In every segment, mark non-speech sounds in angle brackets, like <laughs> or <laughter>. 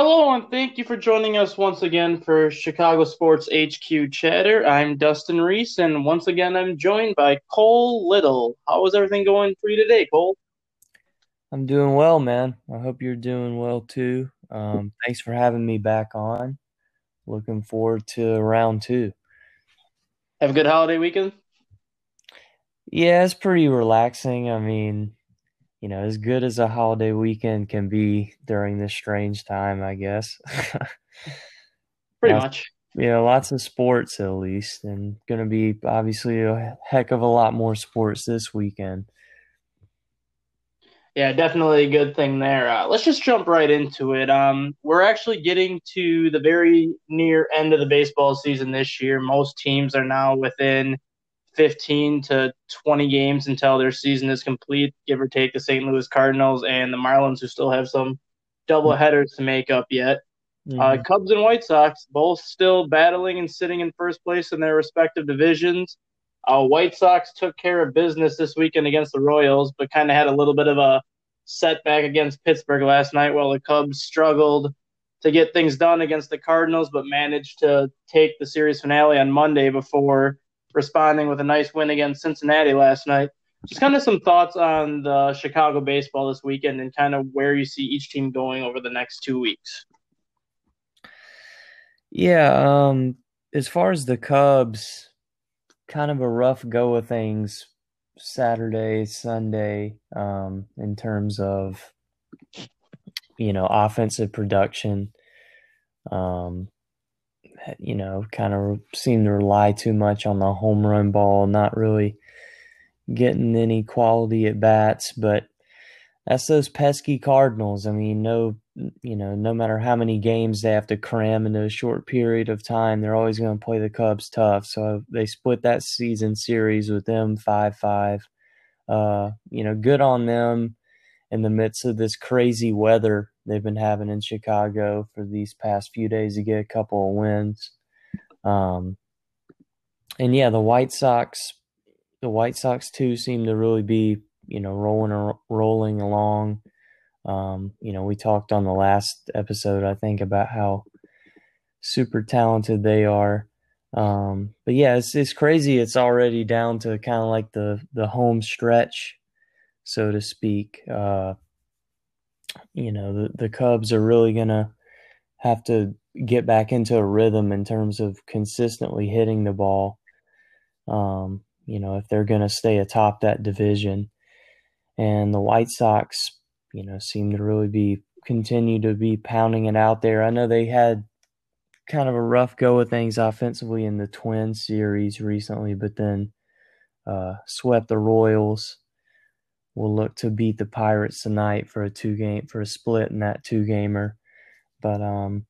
Hello, and thank you for joining us once again for Chicago Sports HQ Chatter. I'm Dustin Reese, and once again, I'm joined by Cole Little. How is everything going for you today, Cole? I'm doing well, man. I hope you're doing well too. Um, <laughs> thanks for having me back on. Looking forward to round two. Have a good holiday weekend? Yeah, it's pretty relaxing. I mean, you know, as good as a holiday weekend can be during this strange time, I guess. <laughs> Pretty lots, much. Yeah, lots of sports at least, and going to be obviously a heck of a lot more sports this weekend. Yeah, definitely a good thing there. Uh, let's just jump right into it. Um, we're actually getting to the very near end of the baseball season this year. Most teams are now within 15 to 20 games until their season is complete, give or take the St. Louis Cardinals and the Marlins, who still have some double headers to make up yet. Uh, mm-hmm. Uh, Cubs and White Sox both still battling and sitting in first place in their respective divisions. Uh, White Sox took care of business this weekend against the Royals, but kind of had a little bit of a setback against Pittsburgh last night, while the Cubs struggled to get things done against the Cardinals, but managed to take the series finale on Monday before responding with a nice win against Cincinnati last night. Just kind of some thoughts on the Chicago baseball this weekend and kind of where you see each team going over the next two weeks. Yeah, um, as far as the Cubs, kind of a rough go of things Saturday, Sunday, um, in terms of you know offensive production. Um, you know, kind of seem to rely too much on the home run ball, not really getting any quality at bats. But that's those pesky Cardinals. I mean, no, you know, no matter how many games they have to cram into a short period of time, they're always going to play the Cubs tough. So they split that season series with them 5 5. Uh, you know, good on them in the midst of this crazy weather they've been having in Chicago for these past few days to get a couple of wins. Um, and yeah, the White Sox, the White Sox too seem to really be, you know, rolling rolling along. Um, you know, we talked on the last episode, I think, about how super talented they are. Um, but yeah, it's it's crazy. It's already down to kind of like the the home stretch, so to speak. Uh, you know the the Cubs are really gonna have to get back into a rhythm in terms of consistently hitting the ball. Um, you know, if they're gonna stay atop that division, and the White Sox, you know, seem to really be continue to be pounding it out there. I know they had kind of a rough go of things offensively in the Twin series recently, but then uh, swept the Royals will look to beat the Pirates tonight for a two game for a split in that two gamer. But um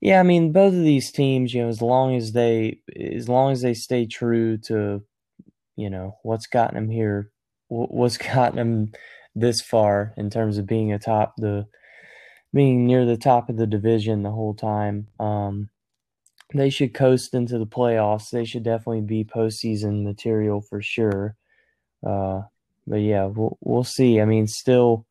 yeah, I mean both of these teams, you know, as long as they as long as they stay true to you know what's gotten them here, what's <laughs> gotten them this far in terms of being atop the being near the top of the division the whole time. Um, they should coast into the playoffs. They should definitely be postseason material for sure. Uh, but yeah, we'll we'll see. I mean, still,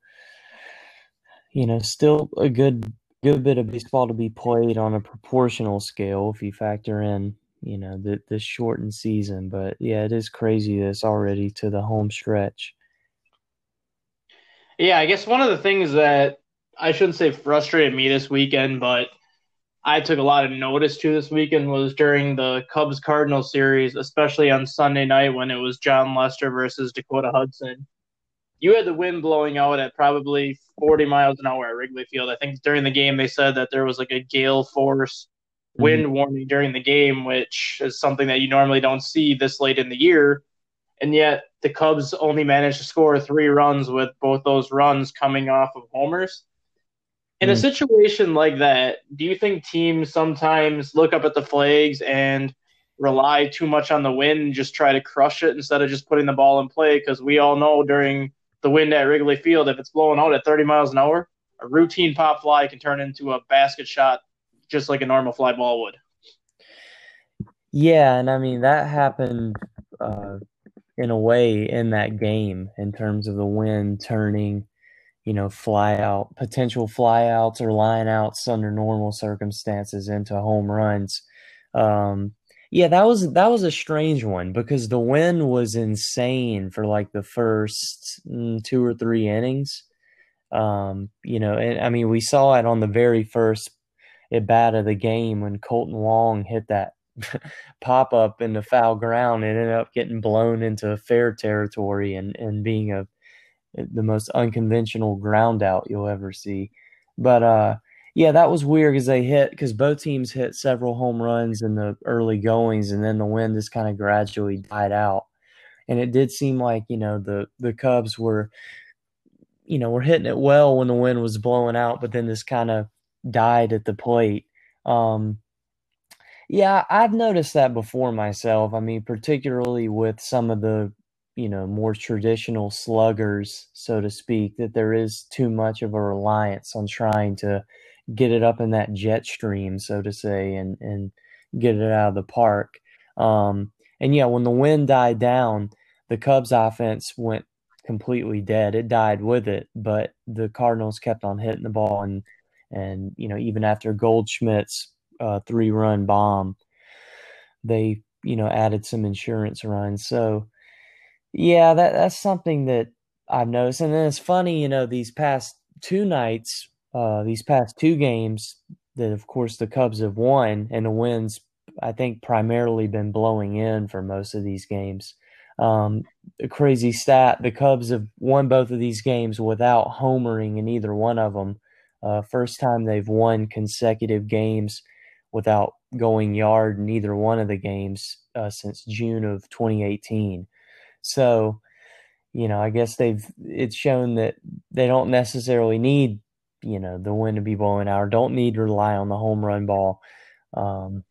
you know, still a good good bit of baseball to be played on a proportional scale if you factor in you know the the shortened season. But yeah, it is crazy that it's already to the home stretch. Yeah, I guess one of the things that I shouldn't say frustrated me this weekend, but I took a lot of notice to this weekend was during the Cubs Cardinal series, especially on Sunday night when it was Jon Lester versus Dakota Hudson. You had the wind blowing out at probably 40 miles an hour at Wrigley Field. I think during the game they said that there was like a gale force wind mm-hmm. warning during the game, which is something that you normally don't see this late in the year. And yet the Cubs only managed to score three runs with both those runs coming off of homers. In a hmm. situation like that, do you think teams sometimes look up at the flags and rely too much on the wind and just try to crush it instead of just putting the ball in play? Because we all know during the wind at Wrigley Field, if it's blowing out at 30 miles an hour, a routine pop fly can turn into a basket shot just like a normal fly ball would. Yeah, and I mean that happened uh, in a way in that game in terms of the wind turning you know, fly out, potential flyouts or line outs under normal circumstances into home runs. Um, yeah, that was that was a strange one because the wind was insane for like the first mm, two or three innings. Um, you know, and I mean, we saw it on the very first at bat of the game when Kolten Wong hit that <laughs> pop up in the foul ground and ended up getting blown into fair territory and, and being a the most unconventional ground out you'll ever see. But uh, yeah, that was weird because they hit because both teams hit several home runs in the early goings, and then the wind just kind of gradually died out. And it did seem like you know the the Cubs were, you know, were hitting it well when the wind was blowing out, but then this kind of died at the plate. Um, yeah, I've noticed that before myself. I mean, particularly with some of the you know more traditional sluggers so to speak that there is too much of a reliance on trying to get it up in that jet stream so to say and and get it out of the park. Um, and yeah when the wind died down the cubs offense went completely dead. It died with it but the cardinals kept on hitting the ball and and you know even after goldschmidt's uh, three run bomb they you know added some insurance runs. So yeah, that that's something that I've noticed, and then it's funny, you know, these past two nights, uh, these past two games that, of course, the Cubs have won, and the wins, I think, primarily been blowing in for most of these games. Um, a crazy stat: the Cubs have won both of these games without homering in either one of them. Uh, first time they've won consecutive games without going yard in either one of the games uh, since June of 2018. So, you know, I guess they've it's shown that they don't necessarily need, you know, the wind to be blowing out or don't need to rely on the home run ball. Um,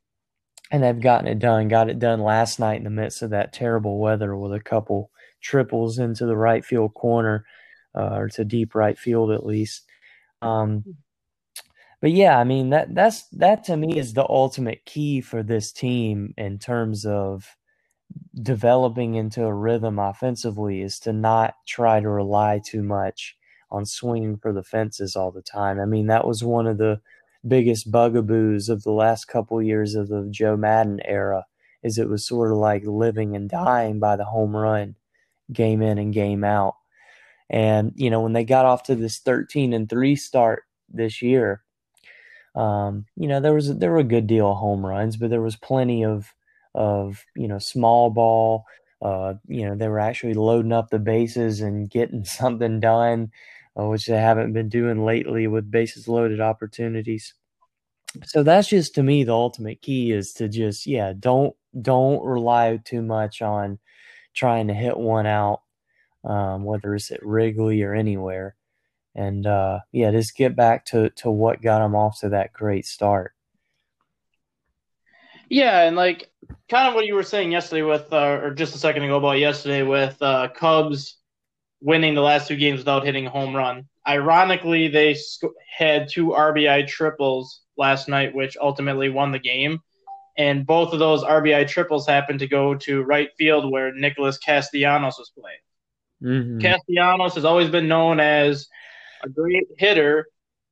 and they've gotten it done. Got it done last night in the midst of that terrible weather with a couple triples into the right field corner, uh, or to deep right field at least. Um, but yeah, I mean that that's that to me is the ultimate key for this team in terms of developing into a rhythm offensively is to not try to rely too much on swinging for the fences all the time. I mean, that was one of the biggest bugaboos of the last couple years of the Joe Maddon era is it was sort of like living and dying by the home run game in and game out. And you know, when they got off to this 13 and 3 start this year, um, you know, there was there were a good deal of home runs, but there was plenty of of you know small ball. Uh, you know they were actually loading up the bases and getting <laughs> something done, uh, which they haven't been doing lately with bases loaded opportunities. So that's just to me the ultimate key is to just yeah don't don't rely too much on trying to hit one out, um, whether it's at Wrigley or anywhere, and uh, yeah just get back to to what got them off to that great start. Yeah, and like kind of what you were saying yesterday with, uh, or just a second ago about yesterday with uh, Cubs winning the last two games without hitting a home run. Ironically, they sc- had two RBI triples last night, which ultimately won the game. And both of those RBI triples happened to go to right field where Nicholas Castellanos was playing. Mm-hmm. Castellanos has always been known as a great hitter,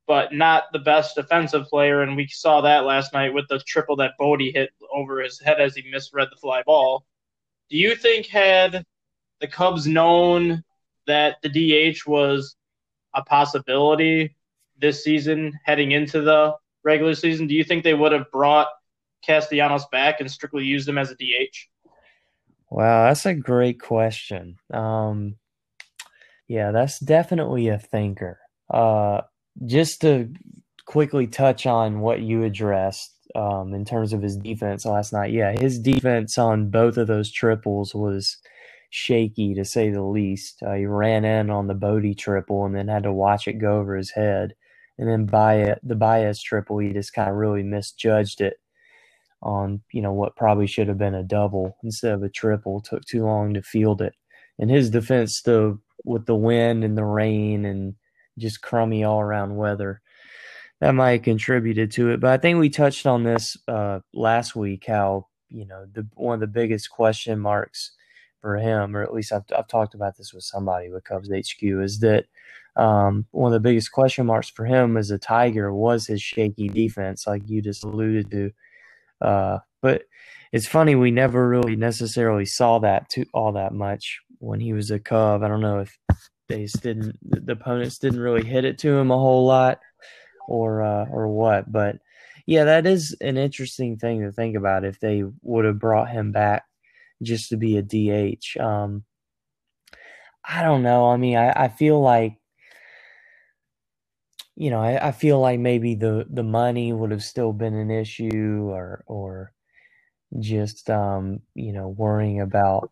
but not the best defensive player. And we saw that last night with the triple that Bote hit over his head as he misread the fly ball. Do you think had the Cubs known that the DH was a possibility this season heading into the regular season, do you think they would have brought Castellanos back and strictly used him as a DH? Wow, that's a great question. Um, yeah, that's definitely a thinker. Uh, just to quickly touch on what you addressed um, in terms of his defense last night. Yeah, his defense on both of those triples was shaky to say the least. Uh, he ran in on the Bote triple and then had to watch it go over his head. And then by it, the Baez triple, he just kind of really misjudged it on you know what probably should have been a double instead of a triple. Took too long to field it. And his defense, though, with the wind and the rain and just crummy all around weather. That might have contributed to it, but I think we touched on this uh, last week. How you know the one of the biggest question marks for him, or at least I've I've talked about this with somebody with Cubs HQ, is that um, one of the biggest question marks for him as a Tiger was his shaky defense, like you just alluded to. Uh, but it's funny we never really necessarily saw that too all that much when he was a Cub. I don't know if they just didn't the opponents didn't really hit it to him a whole lot or uh, or what, but yeah, that is an interesting thing to think about if they would have brought him back just to be a DH. Um, I don't know. I mean, I, I feel like you know, I, I feel like maybe the the money would have still been an issue or or just um, you know, worrying about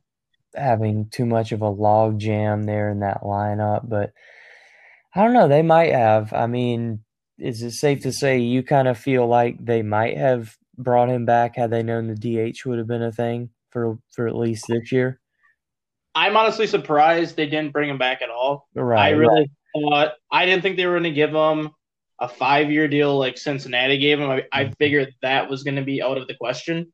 having too much of a log jam there in that lineup, but I don't know, they might have. I mean, is it safe to say you kind of feel like they might have brought him back had they known the DH would have been a thing for for at least this year? I'm honestly surprised they didn't bring him back at all. Right. I really right. thought I didn't think they were going to give him a five year deal like Cincinnati gave him. I, I mm-hmm. figured that was going to be out of the question.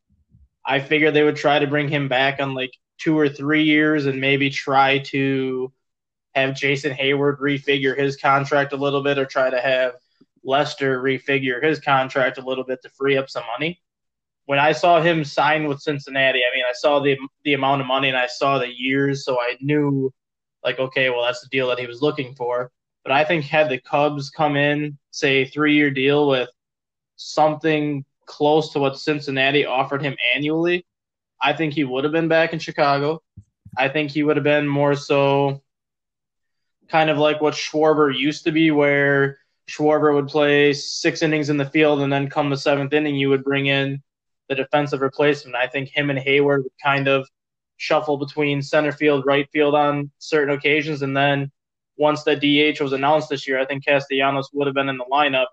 I figured they would try to bring him back on like two or three years and maybe try to have Jason Heyward refigure his contract a little bit or try to have Lester refigure his contract a little bit to free up some money. When I saw him sign with Cincinnati, I mean, I saw the the amount of money and I saw the years, so I knew, like, okay, well, that's the deal that he was looking for. But I think had the Cubs come in, say, three year deal with something close to what Cincinnati offered him annually, I think he would have been back in Chicago. I think he would have been more so kind of like what Schwarber used to be, where Schwarber would play six innings in the field, and then come the seventh inning, you would bring in the defensive replacement. I think him and Heyward would kind of shuffle between center field, right field on certain occasions, and then once the DH was announced this year, I think Castellanos would have been in the lineup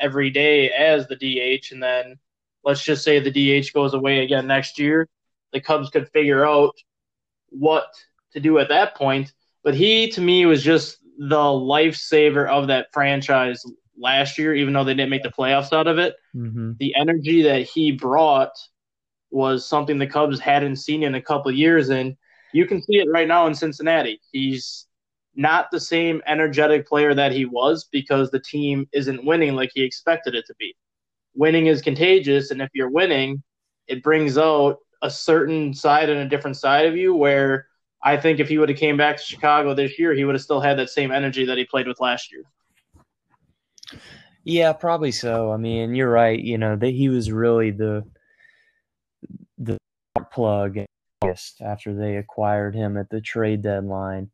every day as the DH, and then let's just say the DH goes away again next year, the Cubs could figure out what to do at that point. But he, to me, was just the lifesaver of that franchise last year, even though they didn't make the playoffs out of it. Mm-hmm. The energy that he brought was something the Cubs hadn't seen in a couple years, and you can see it right now in Cincinnati. He's not the same energetic player that he was because the team isn't winning like he expected it to be. Winning is contagious, and if you're winning, it brings out a certain side and a different side of you where I think if he would have came back to Chicago this year, he would have still had that same energy that he played with last year. Yeah, probably so. I mean, you're right. You know that he was really the the plug after they acquired him at the trade deadline.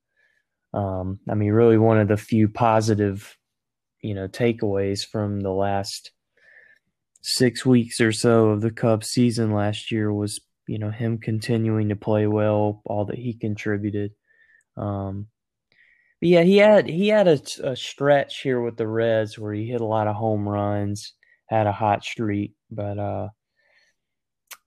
Um, I mean, really one of the few positive, you know, takeaways from the last six weeks or so of the Cubs season last year was you know him continuing to play well, all that he contributed. Um, yeah, he had he had a, a, stretch here with the Reds where he hit a lot of home runs, had a hot streak, but uh,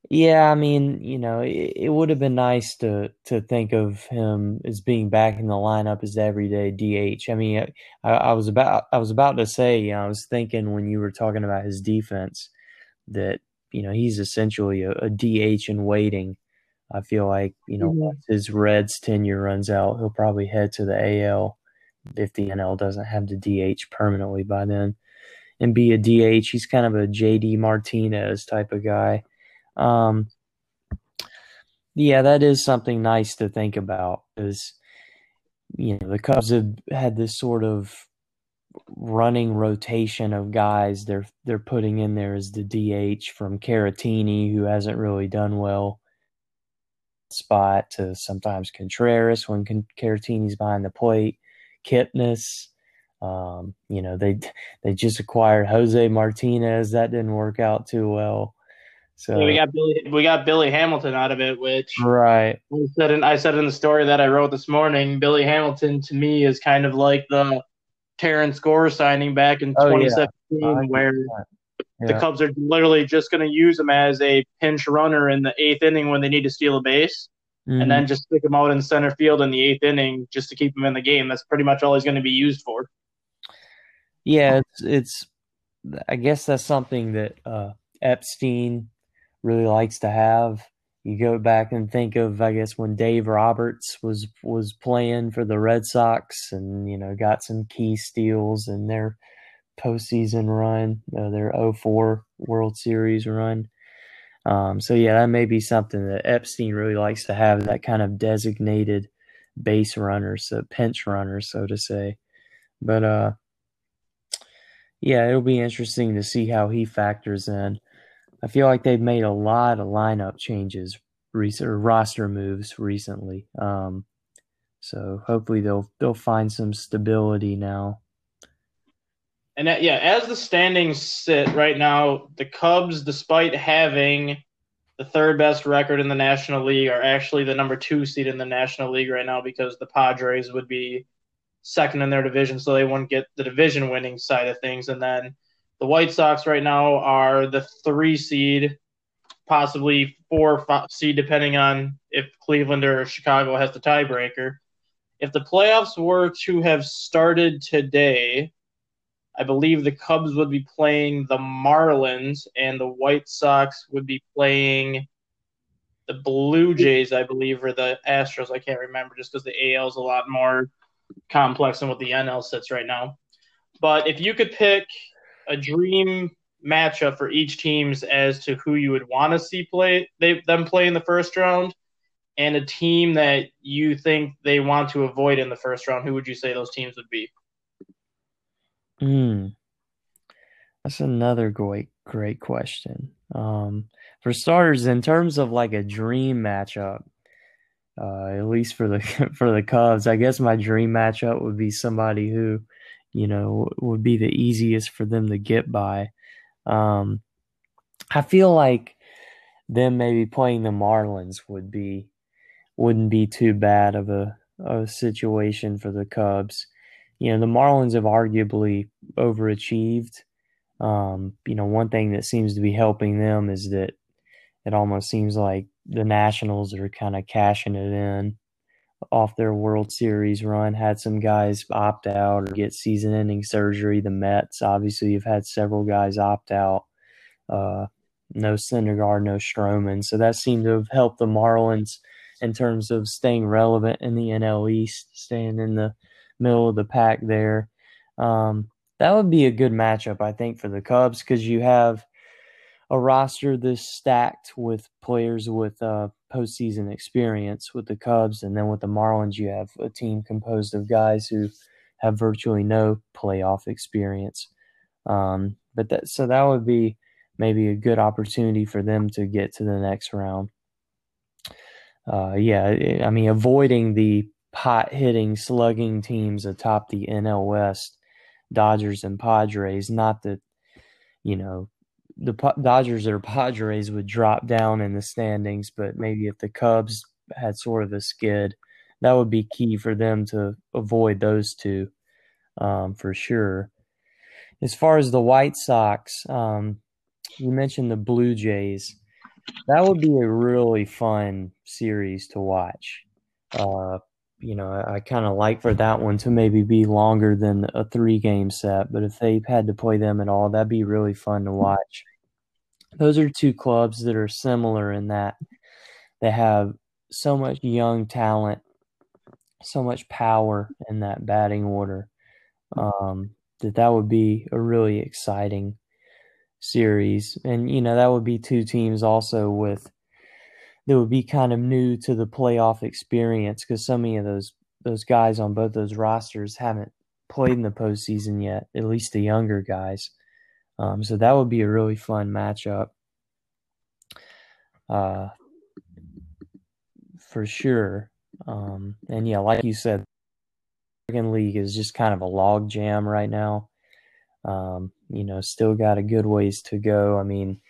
yeah, I mean, you know, it, it would have been nice to to think of him as being back in the lineup as everyday DH. I mean, I, I was about I was about to say, you know, I was thinking when you were talking about his defense that you know he's essentially a, a DH in waiting. I feel like you know mm-hmm. once his Reds tenure runs out, he'll probably head to the AL if the NL doesn't have the DH permanently by then, and be a DH. He's kind of a JD Martinez type of guy. Um, yeah, that is something nice to think about because you know the Cubs have had this sort of running rotation of guys they're they're putting in there is the DH from Caratini, who hasn't really done well spot, to sometimes Contreras when Con- Caratini's behind the plate, Kipnis. Um, you know they they just acquired Jose Martinez. That didn't work out too well. So yeah, we got Billy we got Billy Hamilton out of it, which right. I said in, I said in the story that I wrote this morning. Billy Hamilton to me is kind of like the Terrence Gore signing back in oh, 2017, yeah. where yeah. the Cubs are literally just going to use him as a pinch runner in the eighth inning when they need to steal a base, mm-hmm. and then just stick him out in center field in the eighth inning just to keep him in the game. That's pretty much all he's going to be used for. Yeah, it's it's. I guess that's something that uh, Epstein really likes to have you go back and think of I guess when Dave Roberts was was playing for the Red Sox and you know got some key steals in their postseason run, uh, their 04 World Series run. Um, so yeah, that may be something that Epstein really likes to have that kind of designated base runner, so pinch runner, so to say. But uh, yeah, it'll be interesting to see how he factors in. I feel like they've made a lot of lineup changes, or roster moves recently. Um, so hopefully they'll they'll find some stability now. And that, yeah, as the standings sit right now, the Cubs, despite having the third best record in the National League, are actually the number two seed in the National League right now because the Padres would be second in their division, so they wouldn't get the division winning side of things. And then the White Sox right now are the three seed, possibly four seed, depending on if Cleveland or Chicago has the tiebreaker. If the playoffs were to have started today, I believe the Cubs would be playing the Marlins and the White Sox would be playing the Blue Jays, I believe, or the Astros. I can't remember just because the AL is a lot more complex than what the NL sits right now. But if you could pick a dream matchup for each teams as to who you would want to see play they them play in the first round and a team that you think they want to avoid in the first round, who would you say those teams would be? Hmm. That's another great great question. Um, for starters, in terms of like a dream matchup, uh, at least for the <laughs> for the Cubs, I guess my dream matchup would be somebody who, you know, would be the easiest for them to get by. Um, I feel like them maybe playing the Marlins would be wouldn't be too bad of a, a situation for the Cubs you know, the Marlins have arguably overachieved. Um, you know, one thing that seems to be helping them is that it almost seems like the Nationals are kind of cashing it in off their World Series run. Had some guys opt out or get season ending surgery. The Mets, obviously, have had several guys opt out. Uh, no Syndergaard, no Stroman. So that seemed to have helped the Marlins in terms of staying relevant in the NL East, staying in the middle of the pack there. Um, that would be a good matchup, I think, for the Cubs because you have a roster this stacked with players with uh, postseason experience with the Cubs, and then with the Marlins, you have a team composed of guys who have virtually no playoff experience. Um, but that so that would be maybe a good opportunity for them to get to the next round. Uh, yeah, I mean, avoiding the pot hitting, slugging teams atop the NL West, Dodgers and Padres. Not that, you know, the Dodgers or Padres would drop down in the standings, but maybe if the Cubs had sort of a skid, that would be key for them to avoid those two um, for sure. As far as the White Sox, um, you mentioned the Blue Jays. That would be a really fun series to watch. Uh, you know, I, I kind of like for that one to maybe be longer than a three game set. But if they had to play them at all, that'd be really fun to watch. Those are two clubs that are similar in that they have so much young talent, so much power in that batting order. Um, that that would be a really exciting series, and you know that would be two teams also with that would be kind of new to the playoff experience because so many of those those guys on both those rosters haven't played in the postseason yet, at least the younger guys. Um, so that would be a really fun matchup. Uh, for sure. Um, and yeah, like you said, American League is just kind of a log jam right now. Um, you know, still got a good ways to go. I mean,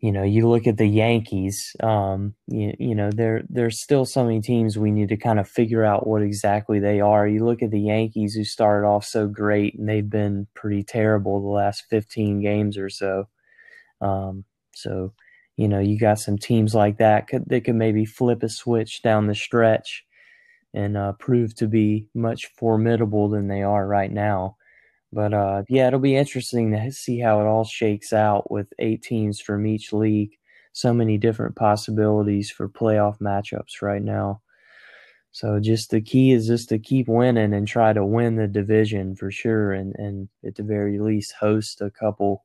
you know, you look at the Yankees. Um, you, you know, there there's still so many teams we need to kind of figure out what exactly they are. You look at the Yankees who started off so great and they've been pretty terrible the last 15 games or so. Um, so, you know, you got some teams like that could, that could maybe flip a switch down the stretch and uh, prove to be much formidable than they are right now. But uh, yeah, it'll be interesting to see how it all shakes out with eight teams from each league. so many different possibilities for playoff matchups right now. So just the key is just to keep winning and try to win the division for sure, and and at the very least host a couple,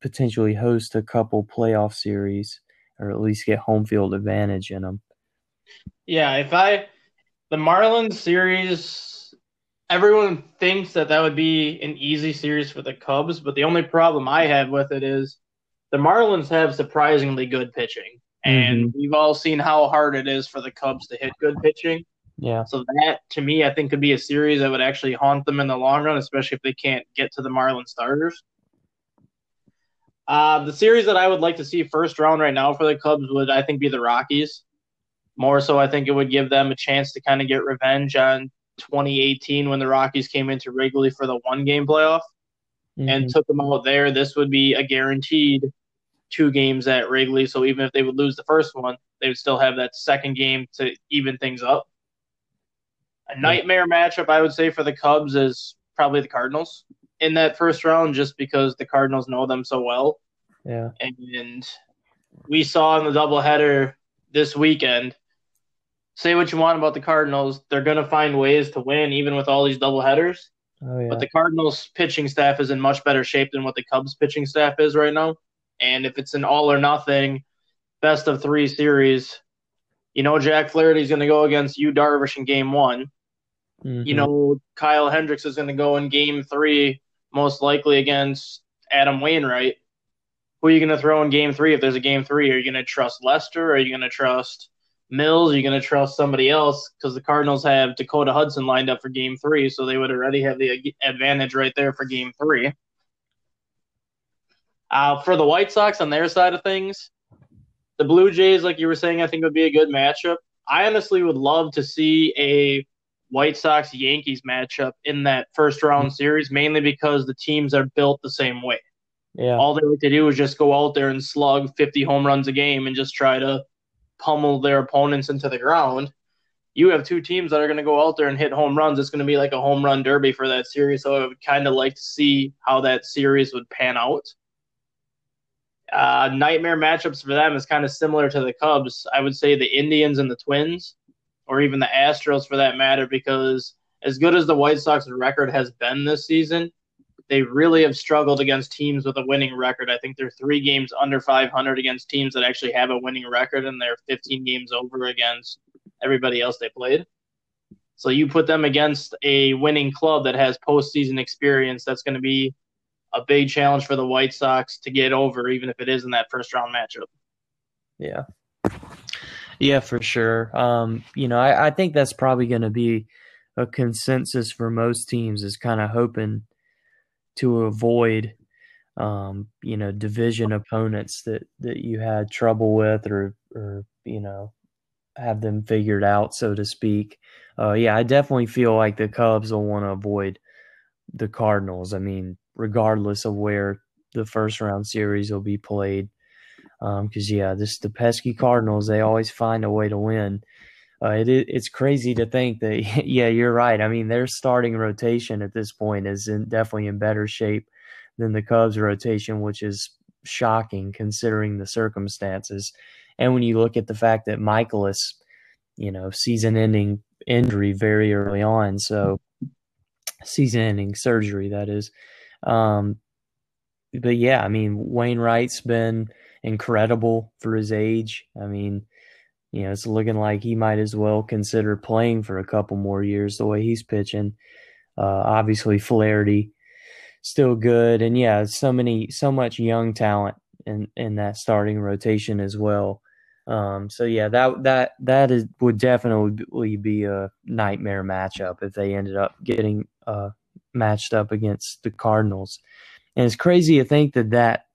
potentially host a couple playoff series, or at least get home field advantage in them. Yeah, if I the Marlins series, everyone thinks that that would be an easy series for the Cubs, but the only problem I have with it is the Marlins have surprisingly good pitching. And mm-hmm. we've all seen how hard it is for the Cubs to hit good pitching. Yeah. So that to me, I think could be a series that would actually haunt them in the long run, especially if they can't get to the Marlin starters. Uh, the series that I would like to see first round right now for the Cubs would, I think, be the Rockies. More so, I think it would give them a chance to kind of get revenge on 2018 when the Rockies came into Wrigley for the one game playoff mm-hmm. and took them out there. This would be a guaranteed two games at Wrigley. So even if they would lose the first one, they would still have that second game to even things up. A nightmare matchup, I would say, for the Cubs is probably the Cardinals in that first round, just because the Cardinals know them so well. Yeah. And we saw in the doubleheader this weekend. Say what you want about the Cardinals, they're going to find ways to win, even with all these doubleheaders. Oh, yeah. But the Cardinals pitching staff is in much better shape than what the Cubs pitching staff is right now. And if it's an all or nothing best of three series, you know Jack Flaherty's going to go against Yu Darvish in game one. Mm-hmm. You know Kyle Hendricks is going to go in game three, most likely against Adam Wainwright. Who are you going to throw in game three if there's a game three? Are you going to trust Lester? Or are you going to trust Mills? Are you going to trust somebody else? Because the Cardinals have Dakota Hudson lined up for game three, so they would already have the advantage right there for game three. Uh, for the White Sox on their side of things, the Blue Jays, like you were saying, I think would be a good matchup. I honestly would love to see a White Sox Yankees matchup in that first round series, mainly because the teams are built the same way. Yeah. All they like to do is just go out there and slug 50 home runs a game and just try to pummel their opponents into the ground. You have two teams that are going to go out there and hit home runs. It's going to be like a home run derby for that series. So I would kind of like to see how that series would pan out. Uh, nightmare matchups for them is kind of similar to the Cubs. I would say the Indians and the Twins, or even the Astros for that matter, because as good as the White Sox record has been this season, they really have struggled against teams with a winning record. I think they're three games under 500 against teams that actually have a winning record, and they're 15 games over against everybody else they played. So you put them against a winning club that has postseason experience, that's going to be a big challenge for the White Sox to get over, even if it is in that first round matchup. Yeah. Yeah, for sure. Um, you know, I, I think that's probably going to be a consensus for most teams is kind of hoping to avoid, um, you know, division opponents that, that you had trouble with or, or, you know, have them figured out, so to speak. Uh, yeah, I definitely feel like the Cubs will want to avoid the Cardinals. I mean, regardless of where the first round series will be played. Because um, yeah, this the pesky Cardinals. They always find a way to win. Uh, it, it's crazy to think that. <laughs> Yeah, you're right. I mean, their starting rotation at this point is in, definitely in better shape than the Cubs' rotation, which is shocking considering the circumstances. And when you look at the fact that Mikolas you know, season-ending injury very early on, so season-ending surgery that is. Um, but yeah, I mean, Wainwright's been incredible for his age. I mean, you know, it's looking like he might as well consider playing for a couple more years the way he's pitching. Uh, obviously, Flaherty still good, and yeah, so many, so much young talent in in that starting rotation as well. Um, so yeah, that that that is would definitely be a nightmare matchup if they ended up getting uh, matched up against the Cardinals. And it's crazy to think that that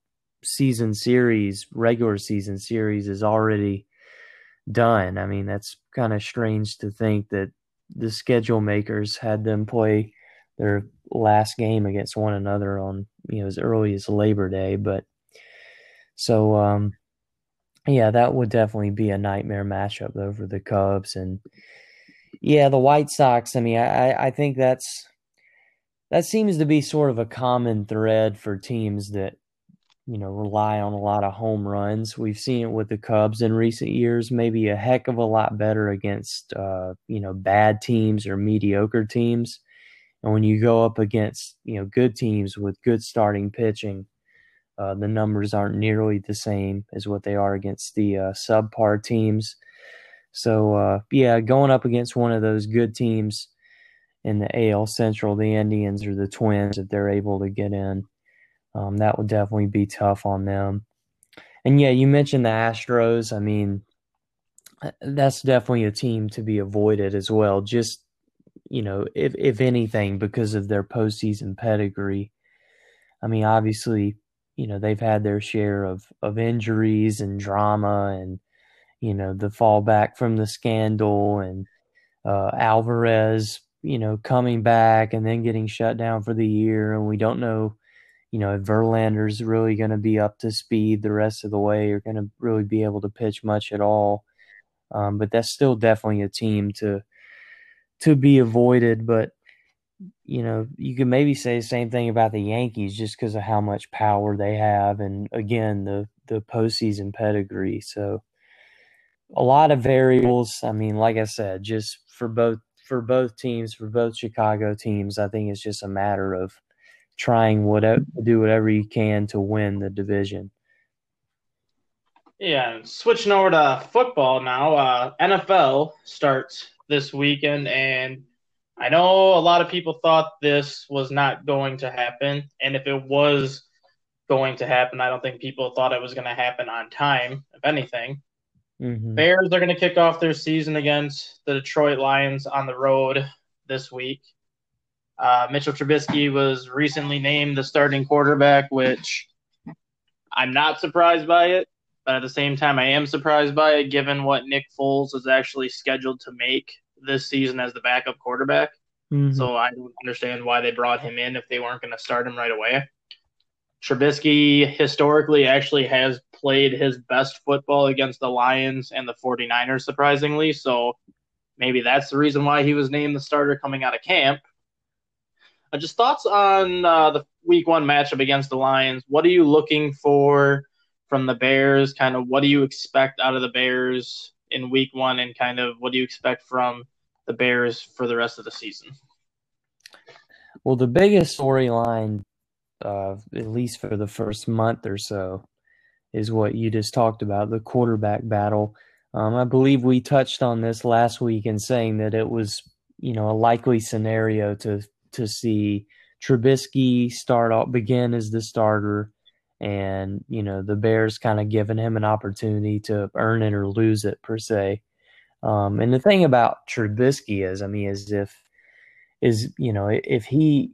season series, regular season series, is already done. I mean, that's kind of strange to think that the schedule makers had them play their last game against one another on you know as early as Labor Day. But so um, yeah, that would definitely be a nightmare matchup over the Cubs and yeah, the White Sox. I mean, I I think that's that seems to be sort of a common thread for teams that you know, rely on a lot of home runs. We've seen it with the Cubs in recent years, maybe a heck of a lot better against, uh, you know, bad teams or mediocre teams. And when you go up against, you know, good teams with good starting pitching, uh, the numbers aren't nearly the same as what they are against the uh, subpar teams. So, uh, yeah, going up against one of those good teams in the AL Central, the Indians or the Twins, if they're able to get in, um, that would definitely be tough on them. And yeah, you mentioned the Astros. I mean, uh, that's definitely a team to be avoided as well. Just you know, if if anything, because of their postseason pedigree. I mean, obviously, you know they've had their share of of injuries and drama, and you know the fallback from the scandal, and uh, Alvarez, you know, coming back and then getting shut down for the year, and we don't know you know, if Verlander's really going to be up to speed the rest of the way, or going to really be able to pitch much at all. Um, but that's still definitely a team to to be avoided. But you know, you could maybe say the same thing about the Yankees just because of how much power they have, and again, the the postseason pedigree. So a lot of variables. I mean, like I said, just for both for both teams, for both Chicago teams, I think it's just a matter of trying whatever do whatever you can to win the division. Yeah, switching over to football now. Uh, NFL starts this weekend, and I know a lot of people thought this was not going to happen, and if it was going to happen, I don't think people thought it was going to happen on time. If anything, mm-hmm. Bears are going to kick off their season against the Detroit Lions on the road this week. Uh, Mitchell Trubisky was recently named the starting quarterback, which I'm not surprised by it, but at the same time, I am surprised by it given what Nick Foles is actually scheduled to make this season as the backup quarterback. Mm-hmm. So I don't understand why they brought him in if they weren't going to start him right away. Trubisky historically actually has played his best football against the Lions and the 49ers, surprisingly. So maybe that's the reason why he was named the starter coming out of camp. Uh, just thoughts on uh, the week one matchup against the Lions. What are you looking for from the Bears? Kind of what do you expect out of the Bears in week one, and kind of what do you expect from the Bears for the rest of the season? Well, the biggest storyline, uh, at least for the first month or so, is what you just talked about the quarterback battle. Um, I believe we touched on this last week in saying that it was, you know, a likely scenario to to see Trubisky start off begin as the starter and you know the Bears kind of giving him an opportunity to earn it or lose it per se. Um, and the thing about Trubisky is, I mean, is if is you know if he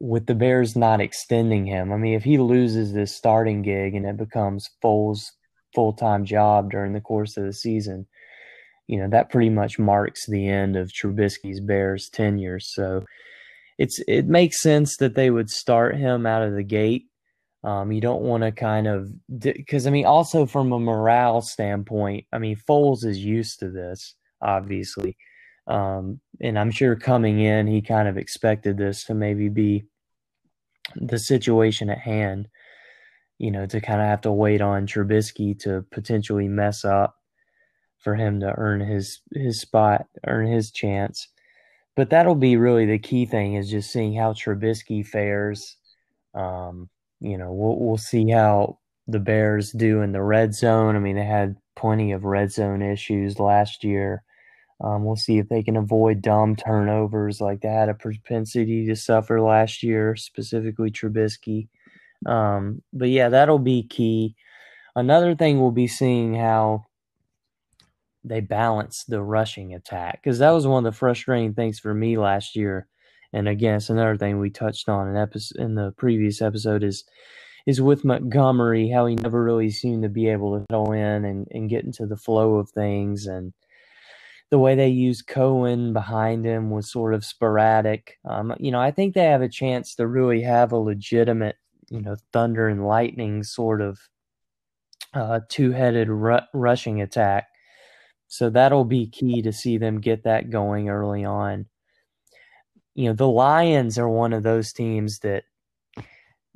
with the Bears not extending him, I mean, if he loses this starting gig and it becomes Foles' full time job during the course of the season, you know that pretty much marks the end of Trubisky's Bears tenure. So it's it makes sense that they would start him out of the gate. Um, you don't want to kind of because I mean, also from a morale standpoint, I mean, Foles is used to this, obviously, um, and I'm sure coming in, he kind of expected this to maybe be the situation at hand. You know, to kind of have to wait on Trubisky to potentially mess up for him to earn his his spot, earn his chance but that'll be really the key thing is just seeing how Trubisky fares. Um, you know, we'll we'll see how the Bears do in the red zone. I mean, they had plenty of red zone issues last year. Um, we'll see if they can avoid dumb turnovers like they had a propensity to suffer last year, specifically Trubisky. Um, but yeah, that'll be key. Another thing we'll be seeing how they balanced the rushing attack because that was one of the frustrating things for me last year. And again, it's another thing we touched on in episode in the previous episode is is with Montgomery how he never really seemed to be able to go in and, and get into the flow of things and the way they used Cohen behind him was sort of sporadic. Um, you know, I think they have a chance to really have a legitimate, you know, thunder and lightning sort of uh, two-headed ru- rushing attack so that'll be key to see them get that going early on. You know, the Lions are one of those teams that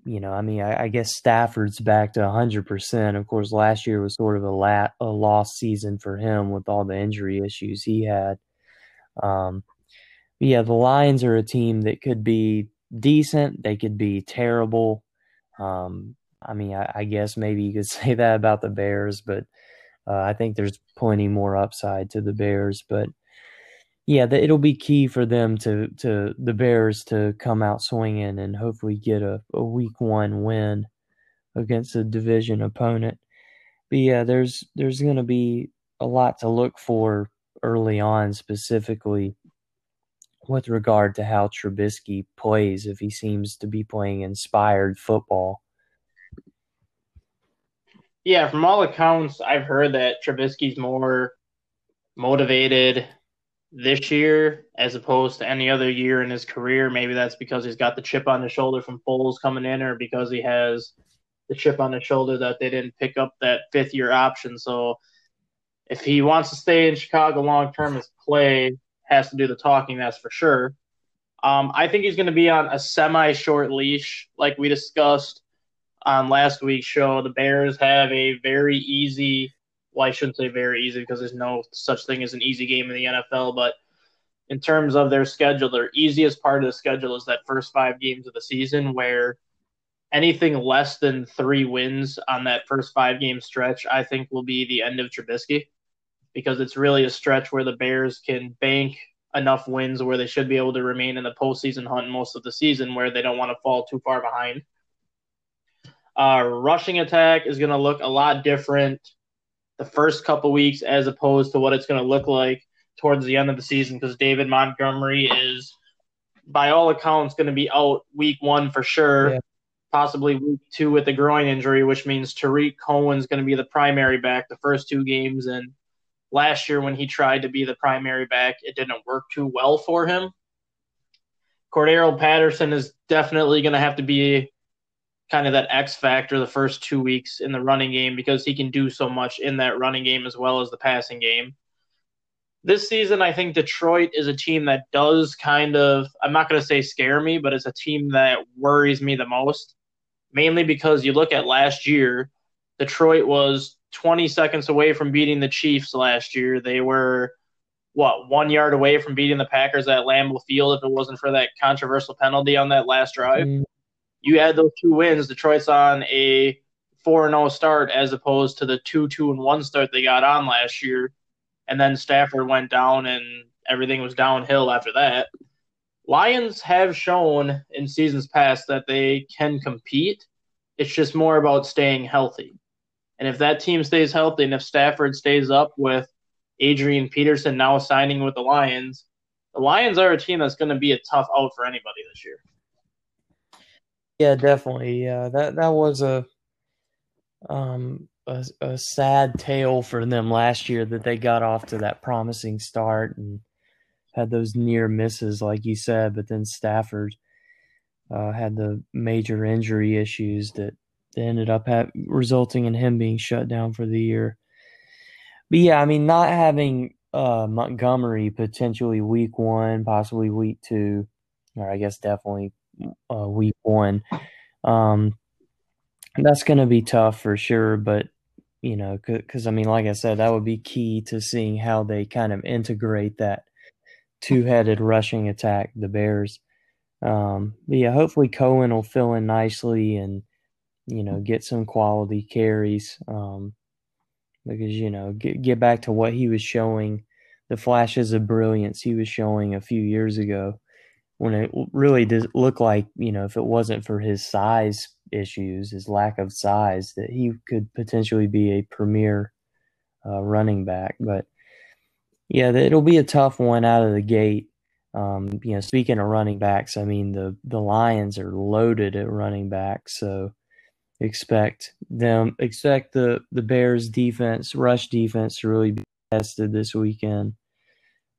you know, I mean, I, I, guess Stafford's back to 100%. Of course, last year was sort of a, lat, a lost season for him with all the injury issues he had. Um, yeah, the Lions are a team that could be decent, they could be terrible. Um, I mean, I, I, guess maybe you could <laughs> say that about the Bears, but uh, I think there's plenty more upside to the Bears. But yeah, the, it'll be key for them to to the Bears to come out swinging and hopefully get a, a week one win against a division opponent. But yeah, there's there's going to be a lot to look for early on, specifically with regard to how Trubisky plays. If he seems to be playing inspired football. Yeah, from all accounts, I've heard that Trubisky's more motivated this year as opposed to any other year in his career. Maybe that's because he's got the chip on his shoulder from Foles coming in, or because he has the chip on his shoulder that they didn't pick up that fifth year option. So if he wants to stay in Chicago long term, his play has to do the talking, that's for sure. Um, I think he's going to be on a semi short leash, like we discussed on last week's show. The Bears have a very easy well, I shouldn't say very easy because there's no such thing as an easy game in the NFL, but in terms of their schedule, their easiest part of the schedule is that first five games of the season where anything less than three wins on that first five game stretch, I think will be the end of Trubisky because it's really a stretch where the Bears can bank enough wins where they should be able to remain in the postseason hunt most of the season where they don't want to fall too far behind. Uh, rushing attack is going to look a lot different the first couple weeks as opposed to what it's going to look like towards the end of the season because David Montgomery is, by all accounts, going to be out week one for sure, yeah. possibly week two with the groin injury, which means Tarik Cohen's going to be the primary back the first two games. And last year, when he tried to be the primary back, it didn't work too well for him. Cordarrelle Patterson is definitely going to have to be kind of that X factor the first two weeks in the running game because he can do so much in that running game as well as the passing game. This season, I think Detroit is a team that does kind of, I'm not going to say scare me, but it's a team that worries me the most, mainly because you look at last year, Detroit was 20 seconds away from beating the Chiefs last year. They were, what, one yard away from beating the Packers at Lambeau Field if it wasn't for that controversial penalty on that last drive. Mm you add those two wins, Detroit's on a four and zero oh start as opposed to the two two and one start they got on last year, and then Stafford went down and everything was downhill after that. Lions have shown in seasons past that they can compete. It's just more about staying healthy. And if that team stays healthy and if Stafford stays up with Adrian Peterson now signing with the Lions, the Lions are a team that's going to be a tough out for anybody this year. Yeah, definitely. Yeah, that that was a um a, a sad tale for them last year that they got off to that promising start and had those near misses, like you said, but then Stafford uh, had the major injury issues that ended up ha- resulting in him being shut down for the year. But yeah, I mean, not having uh, Montgomery potentially week one, possibly week two, or I guess definitely uh, week one. Um, that's going to be tough for sure, but you know, because I mean, like I said, that would be key to seeing how they kind of integrate that two-headed rushing attack, the Bears. Um, but yeah, hopefully Cohen will fill in nicely and you know get some quality carries. Um, because you know get get back to what he was showing, the flashes of brilliance he was showing a few years ago when it really does look like you know if it wasn't for his size issues, his lack of size, that he could potentially be a premier uh, running back. But yeah, it'll be a tough one out of the gate. Um, you know, speaking of running backs, I mean the the Lions are loaded at running back, so expect them expect the the Bears defense, rush defense, to really be tested this weekend.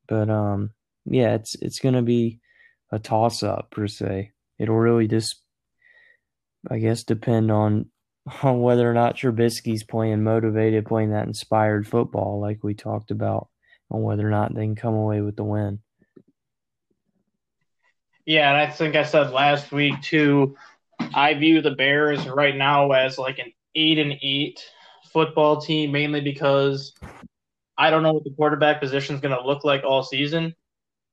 But um, yeah, it's it's going to be a toss up per se. It'll really just, I guess, depend on <laughs> on whether or not Trubisky's playing motivated, playing that inspired football, like we talked about, on whether or not they can come away with the win. Yeah, and I think I said last week too. I view the Bears right now as like an eight and eight football team, mainly because I don't know what the quarterback position is going to look like all season.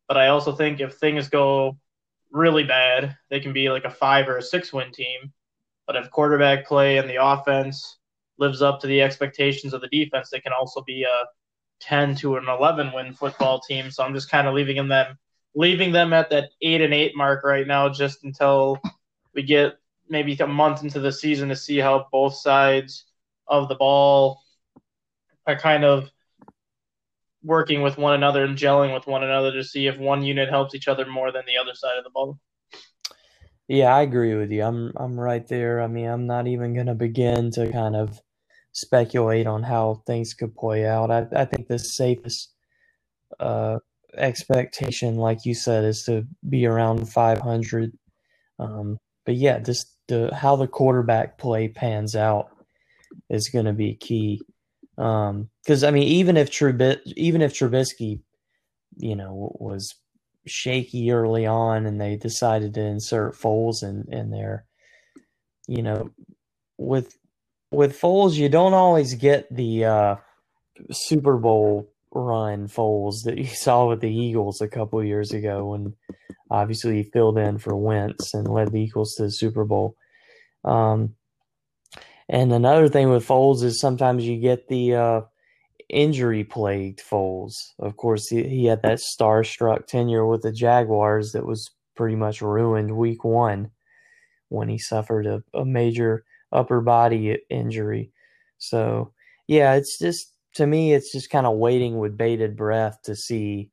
But I also think if things go really bad, they can be like a five or a six win team. But if quarterback play and the offense lives up to the expectations of the defense, they can also be a 10 to an 11 win football team. So I'm just kind of leaving them leaving them at that 8 and 8 mark right now just until we get maybe a month into the season to see how both sides of the ball are kind of working with one another and gelling with one another to see if one unit helps each other more than the other side of the ball. Yeah, I agree with you. I'm I'm right there. I mean, I'm not even going to begin to kind of speculate on how things could play out. I I think the safest uh, expectation, like you said, is to be around 500. Um, but yeah, just the how the quarterback play pans out is going to be key. Because um, I mean, even if Trub- even if Trubisky, you know, was shaky early on, and they decided to insert Foles in in there, you know, with with Foles, you don't always get the uh, Super Bowl run Foles that you <laughs> saw with the Eagles a couple years ago when obviously he filled in for Wentz and led the Eagles to the Super Bowl. Um, and another thing with Foles is sometimes you get the uh, injury plagued Foles. Of course, he, he had that star-struck tenure with the Jaguars that was pretty much ruined week one when he suffered a, a major upper body injury. So, yeah, it's just to me, it's just kind of waiting with bated breath to see,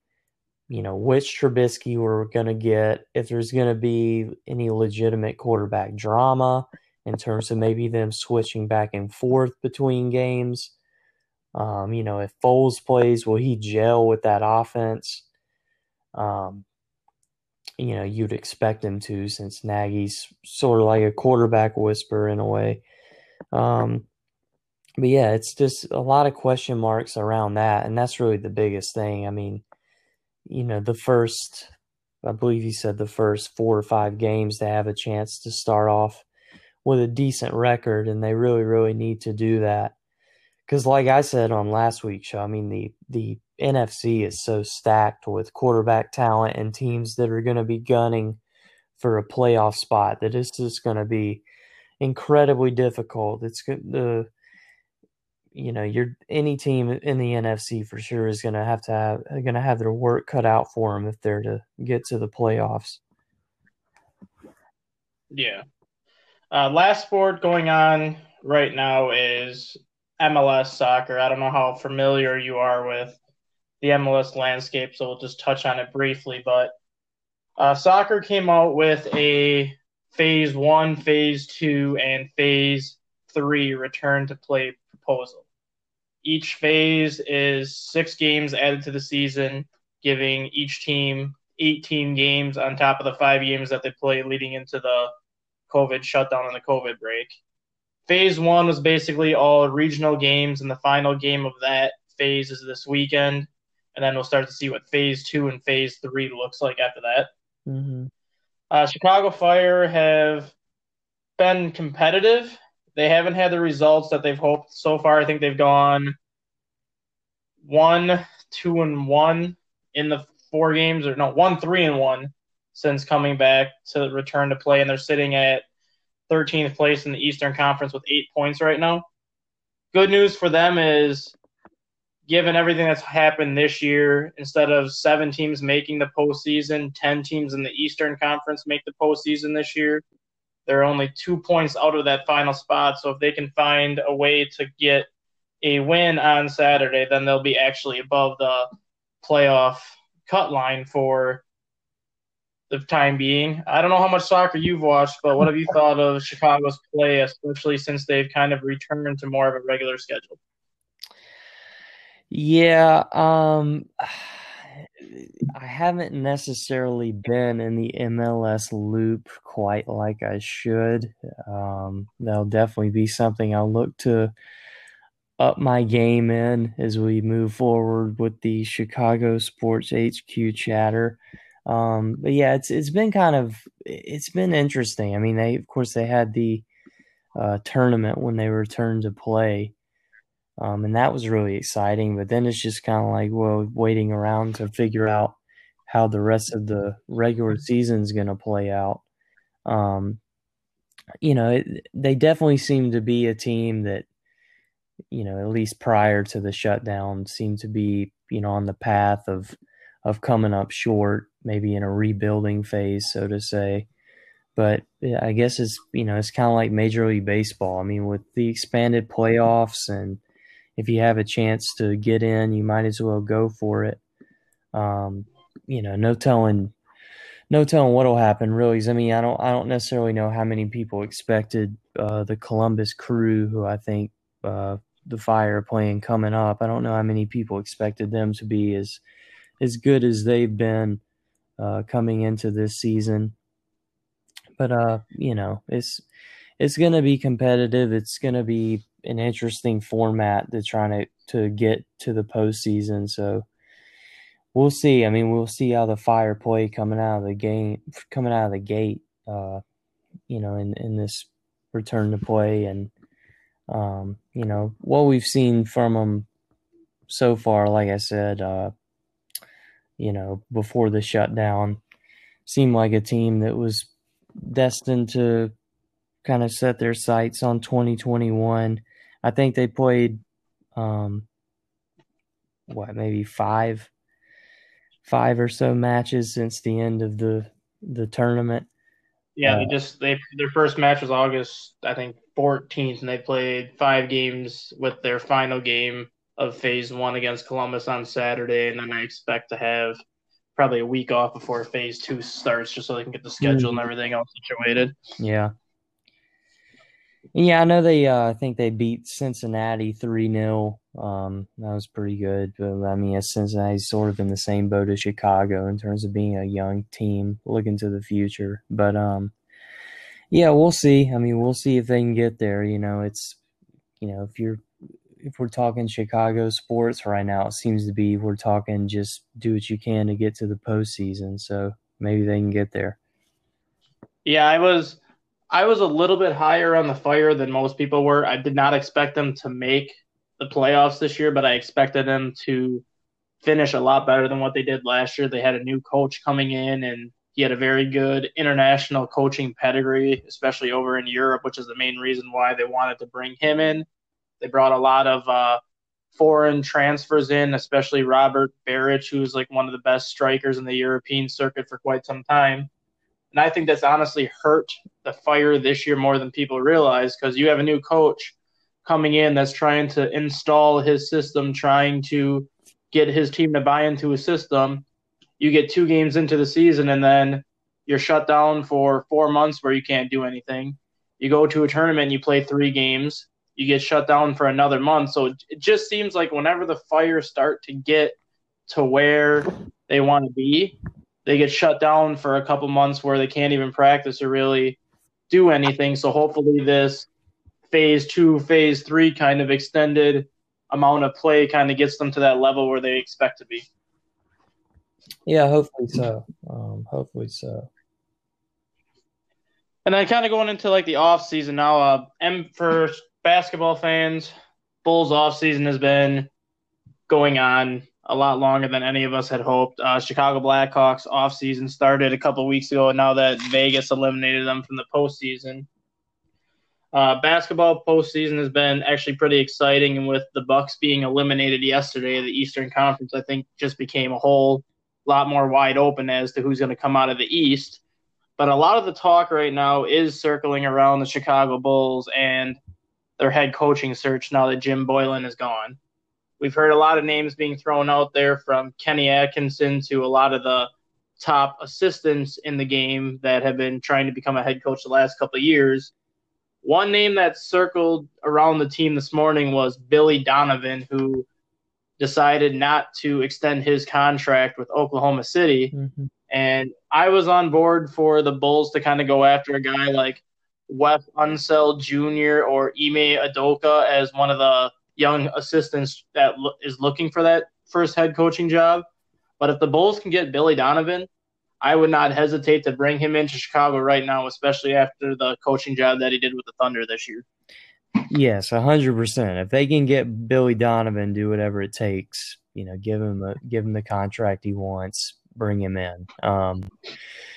you know, which Trubisky we're going to get, if there's going to be any legitimate quarterback drama in terms of maybe them switching back and forth between games. Um, you know, if Foles plays, will he gel with that offense? Um, you know, you'd expect him to since Nagy's sort of like a quarterback whisper in a way. Um, but yeah, it's just a lot of question marks around that, and that's really the biggest thing. I mean, you know, the first, I believe you said the first four or five games to have a chance to start off with a decent record, and they really, really need to do that. Because, like I said on last week's show, I mean the the NFC is so stacked with quarterback talent and teams that are going to be gunning for a playoff spot that it's just going to be incredibly difficult. It's the you know, you're any team in the NFC for sure is going to have to have going to have their work cut out for them if they're to get to the playoffs. Yeah. Uh, last sport going on right now is MLS soccer. I don't know how familiar you are with the MLS landscape, so we'll just touch on it briefly. But uh, soccer came out with a phase one, phase two, and phase three return to play proposal. Each phase is six games added to the season, giving each team 18 games on top of the five games that they play leading into the COVID shutdown and the COVID break. Phase one was basically all regional games, and the final game of that phase is this weekend. And then we'll start to see what phase two and phase three looks like after that. Mm-hmm. Uh, Chicago Fire have been competitive they haven't had the results that they've hoped so far. I think they've gone one, two, and one in the four games, or no, one, three, and one since coming back to return to play, and they're sitting at 13th place in the Eastern Conference with eight points right now. Good news for them is, given everything that's happened this year, instead of seven teams making the postseason, 10 teams in the Eastern Conference make the postseason this year. They're only two points out of that final spot. So if they can find a way to get a win on Saturday, then they'll be actually above the playoff cut line for the time being. I don't know how much soccer you've watched, but what have you thought of Chicago's play, especially since they've kind of returned to more of a regular schedule? Yeah, um I haven't necessarily been in the MLS loop quite like I should. Um, that'll definitely be something I'll look to up my game in as we move forward with the Chicago Sports HQ chatter. Um, but yeah, it's it's been kind of it's been interesting. I mean, they of course they had the uh, tournament when they returned to play, um, and that was really exciting. But then it's just kind of like well, waiting around to figure out how the rest of the regular season is going to play out. Um, you know, it, they definitely seem to be a team that, you know, at least prior to the shutdown, seemed to be you know on the path of of coming up short, maybe in a rebuilding phase, so to say. But I guess it's you know it's kind of like Major League Baseball. I mean, with the expanded playoffs, and if you have a chance to get in, you might as well go for it. Um, you know, no telling, no telling what'll happen. Really, I mean, I don't, I don't necessarily know how many people expected uh, the Columbus Crew, who I think uh, the Fire playing coming up. I don't know how many people expected them to be as as good as they've been uh, coming into this season. But uh, you know, it's it's going to be competitive. It's going to be an interesting format to try to to get to the postseason. So we'll see. I mean, we'll see how the Fire play coming out of the game, coming out of the gate. Uh, you know, in in this return to play, and um, you know what we've seen from them so far. Like I said, uh, you know, before the shutdown, seemed like a team that was destined to kind of set their sights on 2021. I think they played, um, what, maybe five, five or so matches since the end of the the tournament. Yeah, uh, they just they their first match was August, I think, 14th, and they played five games with their final game of phase one against Columbus on Saturday, and then I expect to have probably a week off before phase two starts, just so they can get the schedule mm-hmm. and everything else situated. Yeah. Yeah, I know they. Uh, I think they beat Cincinnati three 0 um, That was pretty good. But I mean, Cincinnati's sort of in the same boat as Chicago in terms of being a young team looking to the future. But um, yeah, we'll see. I mean, we'll see if they can get there. You know, it's you know if you're if we're talking Chicago sports right now, it seems to be we're talking just do what you can to get to the postseason. So maybe they can get there. Yeah, I was I was a little bit higher on the fire than most people were. I did not expect them to make the playoffs this year, but I expected them to finish a lot better than what they did last year. They had a new coach coming in and he had a very good international coaching pedigree, especially over in Europe, which is the main reason why they wanted to bring him in. They brought a lot of uh, foreign transfers in, especially Robert Berić, who's like one of the best strikers in the European circuit for quite some time. And I think that's honestly hurt the fire this year more than people realize because you have a new coach coming in that's trying to install his system, trying to get his team to buy into his system. You get two games into the season and then you're shut down for four months where you can't do anything. You go to a tournament, you play three games, you get shut down for another month. So it just seems like whenever the fires start to get to where they want to be, they get shut down for a couple months where they can't even practice or really do anything. So hopefully this phase two, phase three kind of extended amount of play kind of gets them to that level where they expect to be. Yeah, hopefully so. Um, hopefully so. And then kind of going into like the off season now, uh, M for basketball fans, Bulls off season has been going on a lot longer than any of us had hoped. Uh, Chicago Blackhawks off season started a couple weeks ago, and now that Vegas eliminated them from the postseason. Uh, basketball postseason has been actually pretty exciting, and with the Bucks being eliminated yesterday, the Eastern Conference I think just became a whole lot more wide open as to who's going to come out of the East. But a lot of the talk right now is circling around the Chicago Bulls and their head coaching search now that Jim Boylen is gone. We've heard a lot of names being thrown out there from Kenny Atkinson to a lot of the top assistants in the game that have been trying to become a head coach the last couple of years. One name that circled around the team this morning was Billy Donovan, who decided not to extend his contract with Oklahoma City. Mm-hmm. And I was on board for the Bulls to kind of go after a guy like Wes Unseld Jr. or Ime Udoka as one of the young assistants that lo- is looking for that first head coaching job. But if the Bulls can get Billy Donovan, I would not hesitate to bring him into Chicago right now, especially after the coaching job that he did with the Thunder this year. Yes, hundred percent. If they can get Billy Donovan, do whatever it takes, you know, give him a give him the contract he wants, bring him in. Um,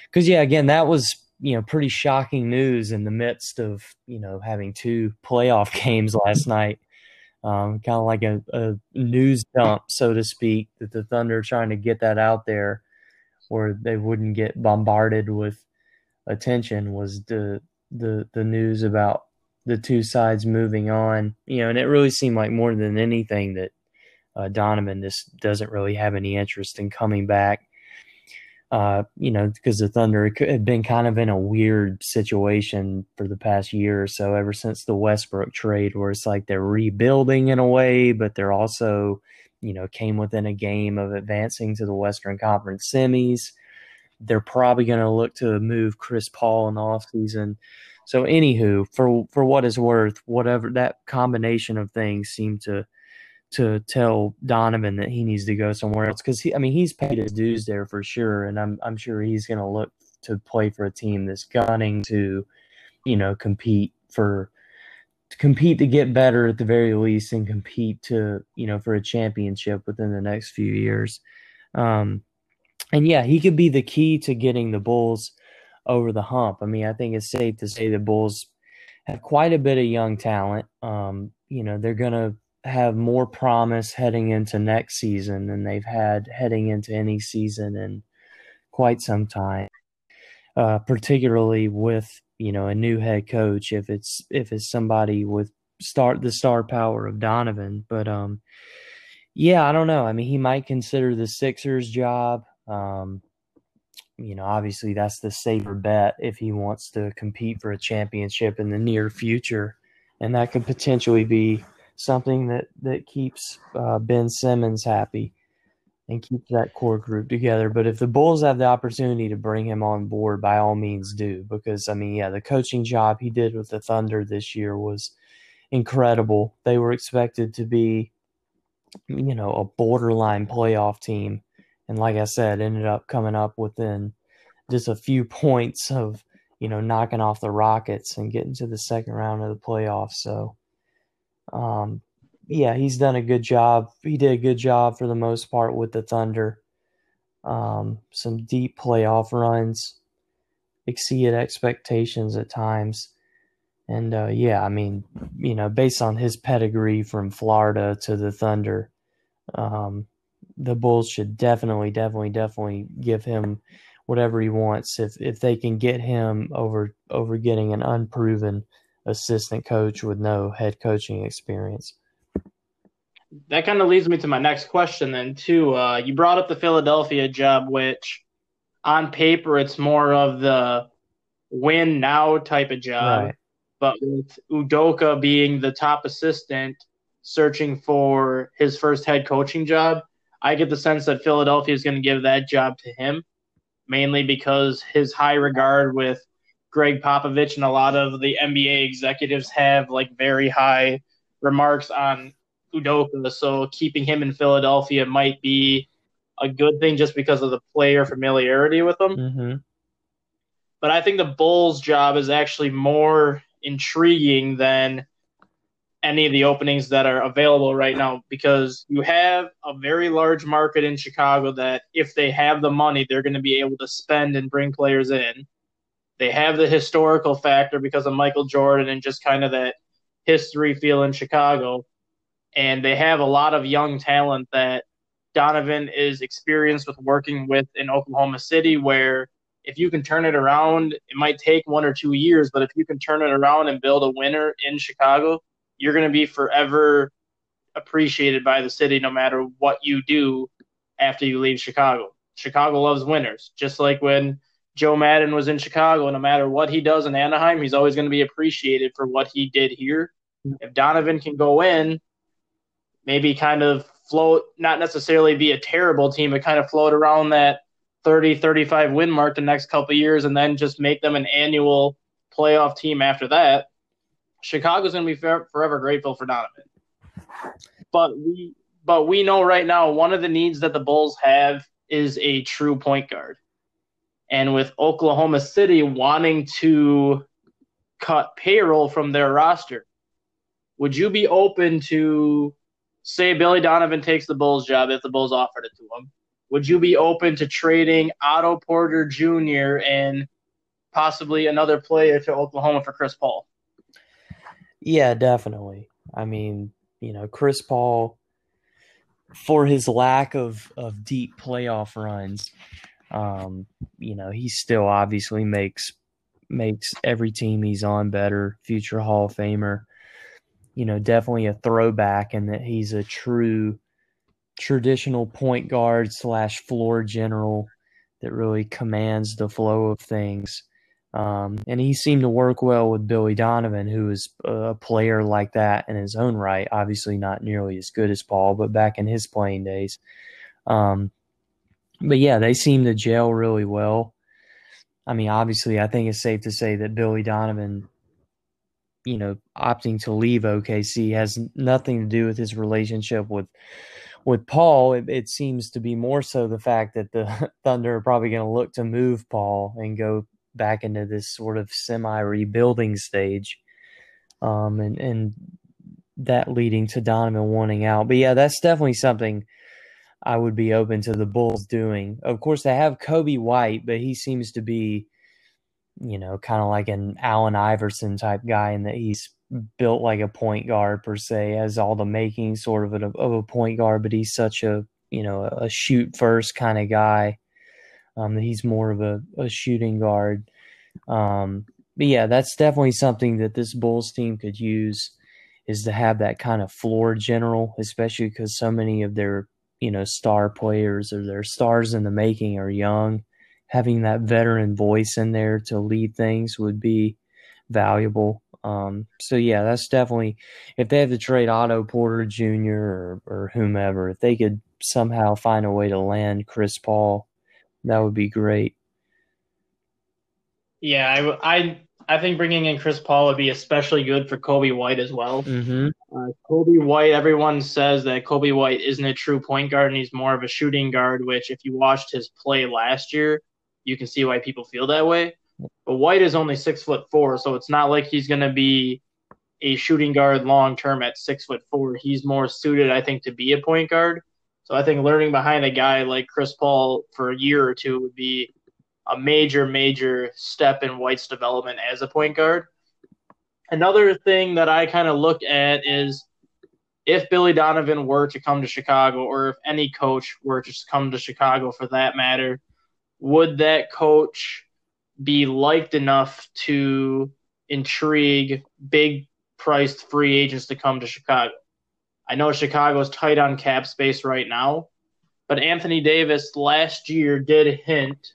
because yeah, again, that was you know pretty shocking news in the midst of you know having two <laughs> playoff games last night. Um, kind of like a, a news dump, so to speak, that the Thunder trying to get that out there where they wouldn't get bombarded with attention was the the the news about the two sides moving on. You know, and it really seemed like more than anything that uh, Donovan just doesn't really have any interest in coming back. Uh, you know, because the Thunder had been kind of in a weird situation for the past year or so, ever since the Westbrook trade, where it's like they're rebuilding in a way, but they're also you know, came within a game of advancing to the Western Conference semis. They're probably going to look to move Chris Paul in the offseason. So, anywho, for for what is worth, whatever that combination of things seem to to tell Donovan that he needs to go somewhere else because he, I mean, he's paid his dues there for sure, and I'm I'm sure he's going to look to play for a team that's gunning to, you know, compete for to compete to get better at the very least and compete to you know for a championship within the next few years. Um, and yeah he could be the key to getting the bulls over the hump. I mean i think it's safe to say the bulls have quite a bit of young talent. Um, you know they're to have more promise heading into next season than they've had heading into any season in quite some time uh, particularly with you know a new head coach if it's if it's somebody with start the star power of Donovan. But um, yeah, I don't know. I mean, he might consider the Sixers job. Um, you know, obviously that's the safer bet if he wants to compete for a championship in the near future, and that could potentially be something that that keeps uh, Ben Simmons happy and keep that core group together. But if the Bulls have the opportunity to bring him on board, by all means do. Because I mean, yeah, the coaching job he did with the Thunder this year was incredible. They were expected to be, you know, a borderline playoff team. And like I said, ended up coming up within just a few <laughs> points of, you know, knocking off the Rockets and getting to the second round of the playoffs. So um, yeah, he's done a good job. He did a good job for the most part with the Thunder. Um, some deep playoff runs exceeded expectations at times. And uh, yeah, I mean, you know, based on his pedigree from Florida to the Thunder, um, the Bulls should definitely, definitely, definitely give him whatever he wants if if they can get him over over getting an unproven assistant coach with no head coaching experience that kind of leads me to my next question then too. Uh, you brought up the Philadelphia job, which on paper it's more of the win now type of job, right. but with Udoka being the top assistant searching for his first head coaching job, I get the sense that Philadelphia is going to give that job to him, mainly because his high regard with Gregg Popovich and a lot of the NBA executives have like very high remarks on Udoka, so keeping him in Philadelphia might be a good thing just because of the player familiarity with him. Mm-hmm. But I think the Bulls' job is actually more intriguing than any of the openings that are available right now because you have a very large market in Chicago that if they have the money, they're going to be able to spend and bring players in. They have the historical factor because of Michael Jordan and just kind of that history feel in Chicago and they have a lot of young talent that Donovan is experienced with working with in Oklahoma City, where if you can turn it around, it might take one or two years, but if you can turn it around and build a winner in Chicago, you're going to be forever appreciated by the city no matter what you do after you leave Chicago. Chicago loves winners, just like when Joe Maddon was in Chicago, no matter what he does in Anaheim, he's always going to be appreciated for what he did here. Mm-hmm. If Donovan can go in maybe kind of float, not necessarily be a terrible team, but kind of float around that 30, 35 win mark the next couple years and then just make them an annual playoff team after that. Chicago's going to be forever grateful for Donovan. But we but we know right now one of the needs that the Bulls have is a true point guard. And with Oklahoma City wanting to cut payroll from their roster, would you be open to say Billy Donovan takes the Bulls job if the Bulls offered it to him? Would you be open to trading Otto Porter Jr. and possibly another player to Oklahoma for Chris Paul? Yeah, definitely. I mean, you know, Chris Paul for his lack of of deep playoff runs, um, you know, he still obviously makes makes every team he's on better. Future Hall of Famer, you know, definitely a throwback, and that he's a true traditional point guard slash floor general that really commands the flow of things. Um, and he seemed to work well with Billy Donovan, who is a player like that in his own right. Obviously, not nearly as good as Paul, but back in his playing days. Um, but yeah, they seem to gel really well. I mean, obviously, I think it's safe to say that Billy Donovan, you know, opting to leave OKC has nothing to do with his relationship with with Paul. It, it seems to be more so the fact that the <laughs> Thunder are probably going to look to move Paul and go back into this sort of semi rebuilding stage. Um, and, and that leading to Donovan wanting out. But yeah, that's definitely something I would be open to the Bulls doing. Of course, they have Coby White, but he seems to be, you know, kind of like an Allen Iverson type guy in that he's built like a point guard per se, has all the making sort of a, of a point guard, but he's such a, you know, a shoot first kind of guy. Um, he's more of a, a shooting guard. Um, but yeah, that's definitely something that this Bulls team could use is to have that kind of floor general, especially because so many of their you know star players or their stars in the making are young. Having that veteran voice in there to lead things would be valuable. Um, so yeah, that's definitely if they have to trade Otto Porter Jr. or, or whomever, if they could somehow find a way to land Chris Paul that would be great. Yeah, I, I, I think bringing in Chris Paul would be especially good for Coby White as well. Mm-hmm. Uh, Coby White, everyone says that Coby White isn't a true point guard and he's more of a shooting guard, which if you watched his play last year, you can see why people feel that way. But White is only six foot four, so it's not like he's going to be a shooting guard long term at six foot four. He's more suited, I think, to be a point guard. So I think learning behind a guy like Chris Paul for a year or two would be a major, major step in White's development as a point guard. Another thing that I kind of look at is if Billy Donovan were to come to Chicago, or if any coach were to come to Chicago for that matter, would that coach be liked enough to intrigue big priced free agents to come to Chicago? I know Chicago's tight on cap space right now, but Anthony Davis last year did hint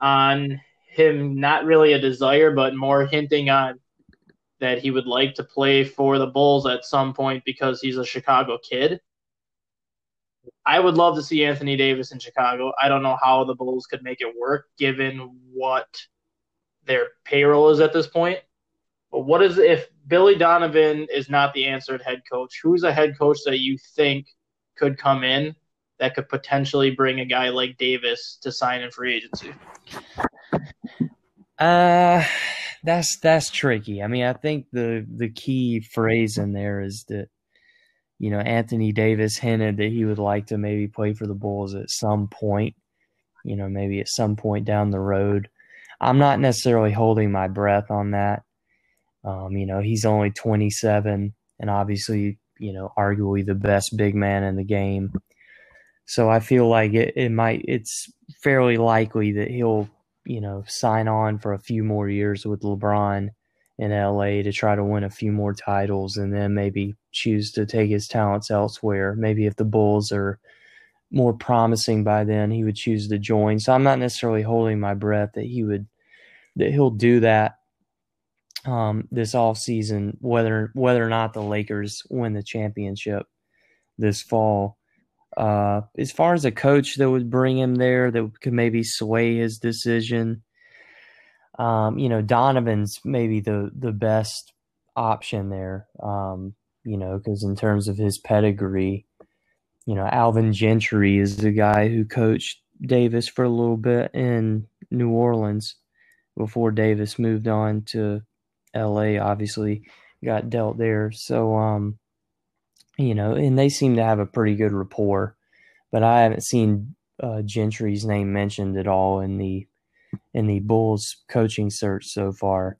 on him not really a desire, but more hinting on that he would like to play for the Bulls at some point because he's a Chicago kid. I would love to see Anthony Davis in Chicago. I don't know how the Bulls could make it work given what their payroll is at this point. But what is if Billy Donovan is not the answered head coach? Who's a head coach that you think could come in that could potentially bring a guy like Davis to sign in free agency? Uh that's that's tricky. I mean, I think the the key phrase in there is that you know Anthony Davis hinted that he would like to maybe play for the Bulls at some point. You know, maybe at some point down the road. I'm not necessarily holding my breath on that. Um, you know, he's only 27 and obviously, you know, arguably the best big man in the game. So I feel like it, it might, it's fairly likely that he'll, you know, sign on for a few more years with LeBron in LA to try to win a few more titles and then maybe choose to take his talents elsewhere. Maybe if the Bulls are more promising by then, he would choose to join. So I'm not necessarily holding my breath that he would, that he'll do that um, this off season, whether whether or not the Lakers win the championship this fall. Uh, as far as a coach that would bring him there, that could maybe sway his decision. Um, you know, Donovan's maybe the the best option there. Um, you know, because in terms of his pedigree, you know, Alvin Gentry is the guy who coached Davis for a little bit in New Orleans before Davis moved on to LA. Obviously, got dealt there. So, um, you know, and they seem to have a pretty good rapport. But I haven't seen uh, Gentry's name mentioned at all in the in the Bulls coaching search so far.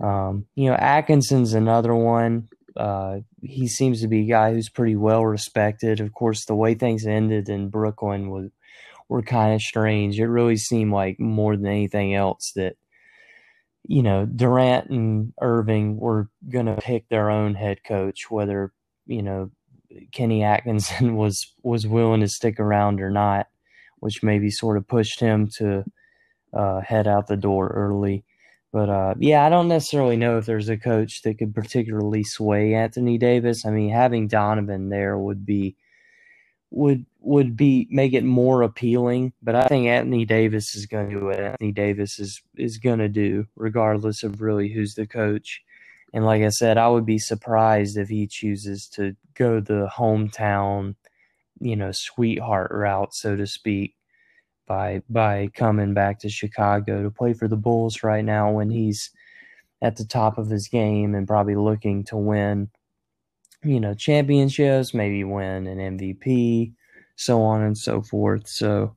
Um, you know, Atkinson's another one. Uh, he seems to be a guy who's pretty well respected. Of course, the way things ended in Brooklyn was were kind of strange. It really seemed like more than anything else that you know Durant and Irving were going to pick their own head coach, whether you know Kenny Atkinson <laughs> was was willing to stick around or not, which maybe sort of pushed him to uh, head out the door early. But uh, yeah, I don't necessarily know if there's a coach that could particularly sway Anthony Davis. I mean, having Donovan there would be would would be make it more appealing. But I think Anthony Davis is going to do what Anthony Davis is is going to do, regardless of really who's the coach. And like I said, I would be surprised if he chooses to go the hometown, you know, sweetheart route, so to speak, by by coming back to Chicago to play for the Bulls right now when he's at the top of his game and probably looking to win, you know, championships, maybe win an MVP, so on and so forth. So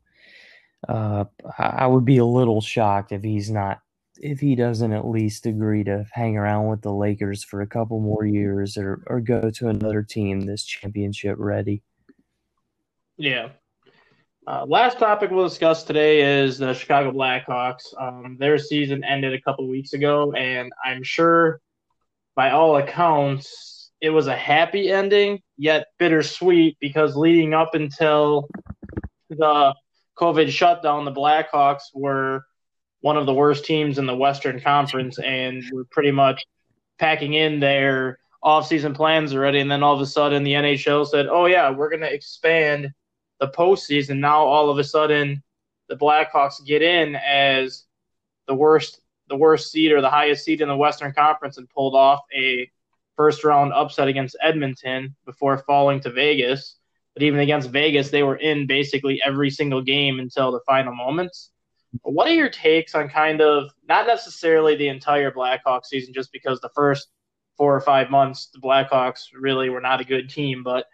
uh, I would be a little shocked if he's not if he doesn't at least agree to hang around with the Lakers for a couple more years or, or go to another team that's championship ready. Yeah. Uh, last topic we'll discuss today is the Chicago Blackhawks. Um, their season ended a couple weeks ago, and I'm sure by all accounts it was a happy ending, yet bittersweet because leading up until the COVID shutdown, the Blackhawks were one of the worst teams in the Western Conference, and were pretty much packing in their offseason plans already. And then all of a sudden, the NHL said, "Oh yeah, we're going to expand the postseason." Now all of a sudden, the Blackhawks get in as the worst, the worst seed or the highest seed in the Western Conference, and pulled off a first round upset against Edmonton before falling to Vegas. But even against Vegas, they were in basically every single game until the final moments. What are your takes on kind of not necessarily the entire Blackhawks season, just because the first four or five months the Blackhawks really were not a good team, but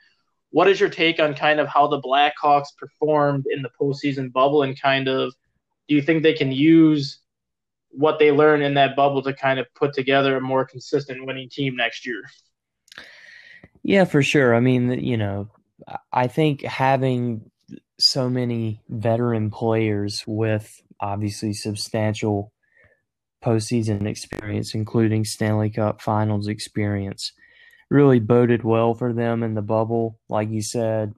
what is your take on kind of how the Blackhawks performed in the postseason bubble and kind of do you think they can use what they learned in that bubble to kind of put together a more consistent winning team next year? Yeah, for sure. I mean, you know, I think having so many veteran players with obviously substantial postseason experience, including Stanley Cup Finals experience, really boded well for them in the bubble. Like you said,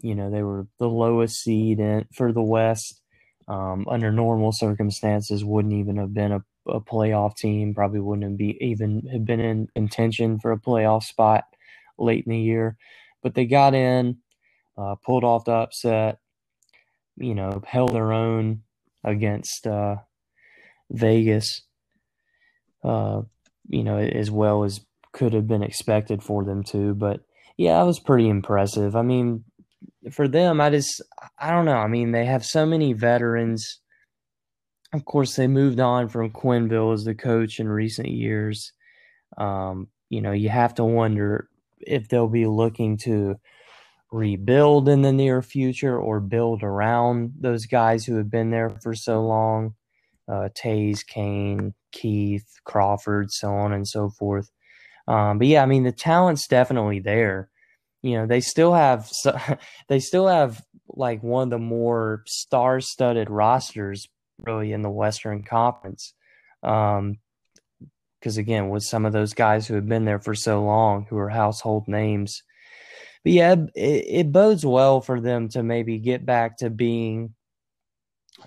you know they were the lowest seed in, for the West. Um, under normal circumstances, wouldn't even have been a, a playoff team. Probably wouldn't have be even have been in contention for a playoff spot late in the year. But they got in, uh, pulled off the upset. You know, held their own against uh, Vegas, uh, you know, as well as could have been expected for them to. But yeah, it was pretty impressive. I mean, for them, I just, I don't know. I mean, they have so many veterans. Of course, they moved on from Quenneville as the coach in recent years. Um, you know, you have to wonder if they'll be looking to rebuild in the near future or build around those guys who have been there for so long uh, Toews, Kane, Keith, Crawford, so on and so forth. Um, but yeah, I mean the talent's definitely there. You know, they still have <laughs> they still have like one of the more star-studded rosters really in the Western Conference. Um, because again, with some of those guys who have been there for so long, who are household names, but yeah, it, it bodes well for them to maybe get back to being,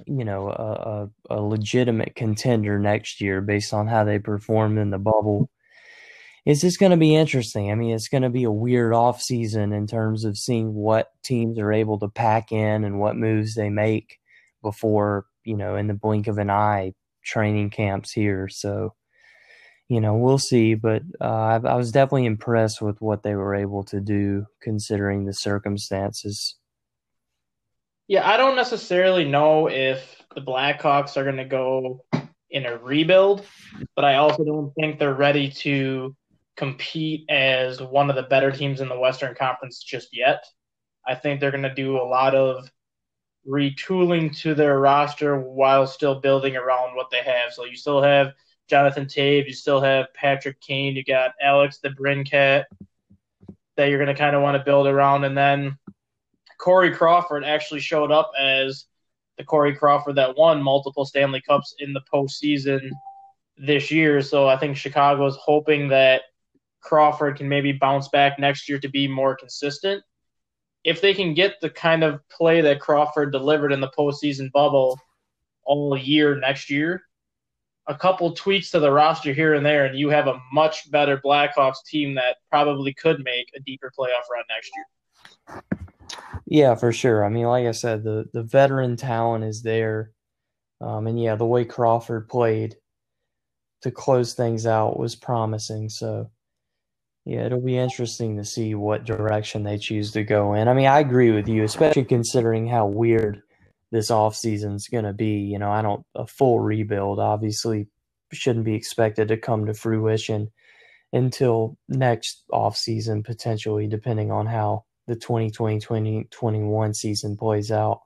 you know, a, a, legitimate contender next year based on how they performed in the bubble. It's just going to be interesting. I mean, it's going to be a weird off season in terms of seeing what teams are able to pack in and what moves they make before, you know, in the blink of an eye, training camps here. So, you know, we'll see. But uh, I, I, was definitely impressed with what they were able to do considering the circumstances. Yeah, I don't necessarily know if the Blackhawks are going to go in a rebuild, but I also don't think they're ready to compete as one of the better teams in the Western Conference just yet. I think they're going to do a lot of retooling to their roster while still building around what they have. So you still have Jonathan Toews, you still have Patrick Kane, you got Alex DeBrincat that you're going to kind of want to build around, and then Corey Crawford actually showed up as the Corey Crawford that won multiple Stanley Cups in the postseason this year. So I think Chicago is hoping that Crawford can maybe bounce back next year to be more consistent if they can get the kind of play that Crawford delivered in the postseason bubble all year next year, a couple tweaks to the roster here and there, and you have a much better Blackhawks team that probably could make a deeper playoff run next year. Yeah, for sure. I mean, like I said, the the veteran talent is there, um, and yeah, the way Crawford played to close things out was promising. So yeah, it'll be interesting to see what direction they choose to go in. I mean, I agree with you, especially considering how weird this offseason is going to be. You know, I don't, a full rebuild obviously shouldn't be expected to come to fruition until next offseason, potentially, depending on how the 2020 2021 season plays out.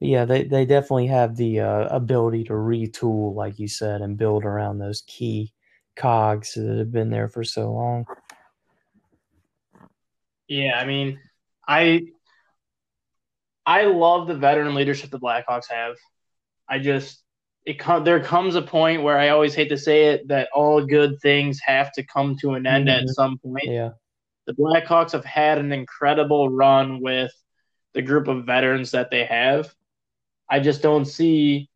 But yeah, they, they definitely have the uh, ability to retool, like you said, and build around those key cogs that have been there for so long. Yeah, I mean, I I love the veteran leadership the Blackhawks have. I just it there comes a point where I always hate to say it that all good things have to come to an end mm-hmm. at some point. Yeah. The Blackhawks have had an incredible run with the group of veterans that they have. I just don't see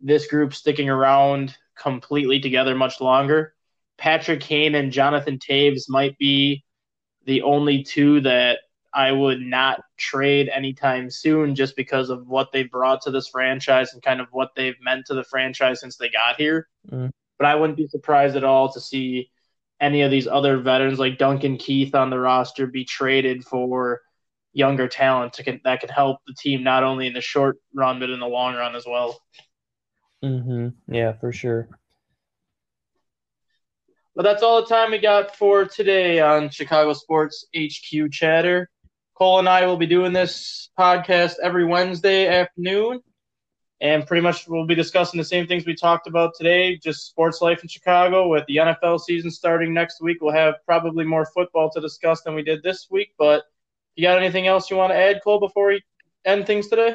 this group sticking around completely together much longer. Patrick Kane and Jonathan Toews might be the only two that I would not trade anytime soon just because of what they've brought to this franchise and kind of what they've meant to the franchise since they got here. Mm. But I wouldn't be surprised at all to see any of these other veterans like Duncan Keith on the roster be traded for younger talent to, that can help the team not only in the short run but in the long run as well. Mhm. Yeah, for sure. But that's all the time we got for today on Chicago Sports HQ Chatter. Cole and I will be doing this podcast every Wednesday afternoon. And pretty much we'll be discussing the same things we talked about today, just sports life in Chicago. With the NFL season starting next week, we'll have probably more football to discuss than we did this week. But you got anything else you want to add, Cole, before we end things today?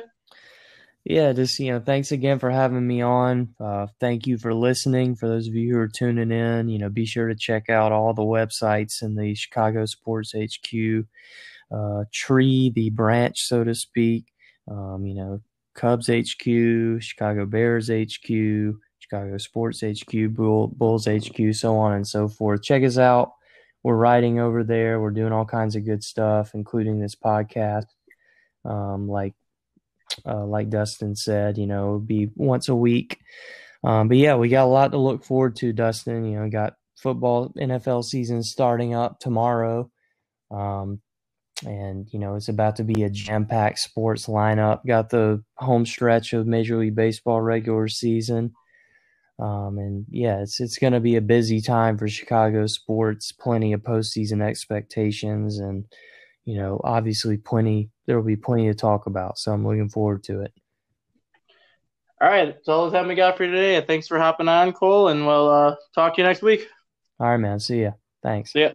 yeah, just you know, thanks again for having me on. Uh, thank you for listening. For those of you who are tuning in, you know, be sure to check out all the websites in the Chicago Sports HQ uh, tree, the branch, so to speak. Um, you know, Cubs HQ, Chicago Bears HQ, Chicago Sports HQ, Bull, Bulls HQ, so on and so forth. Check us out. We're writing over there. We're doing all kinds of good stuff, including this podcast. Um, like uh, like Dustin said, you know, be once a week. Um, but yeah, we got a lot to look forward to, Dustin. You know, got football NFL season starting up tomorrow. Um, and you know it's about to be a jam-packed sports lineup. Got the home stretch of Major League Baseball regular season, um, and yeah, it's it's going to be a busy time for Chicago sports. Plenty of postseason expectations, and you know, obviously plenty there will be plenty to talk about. So I'm looking forward to it. All right, that's all the time we got for today. Thanks for hopping on, Cole, and we'll uh, talk to you next week. All right, man. See ya. Thanks. See ya.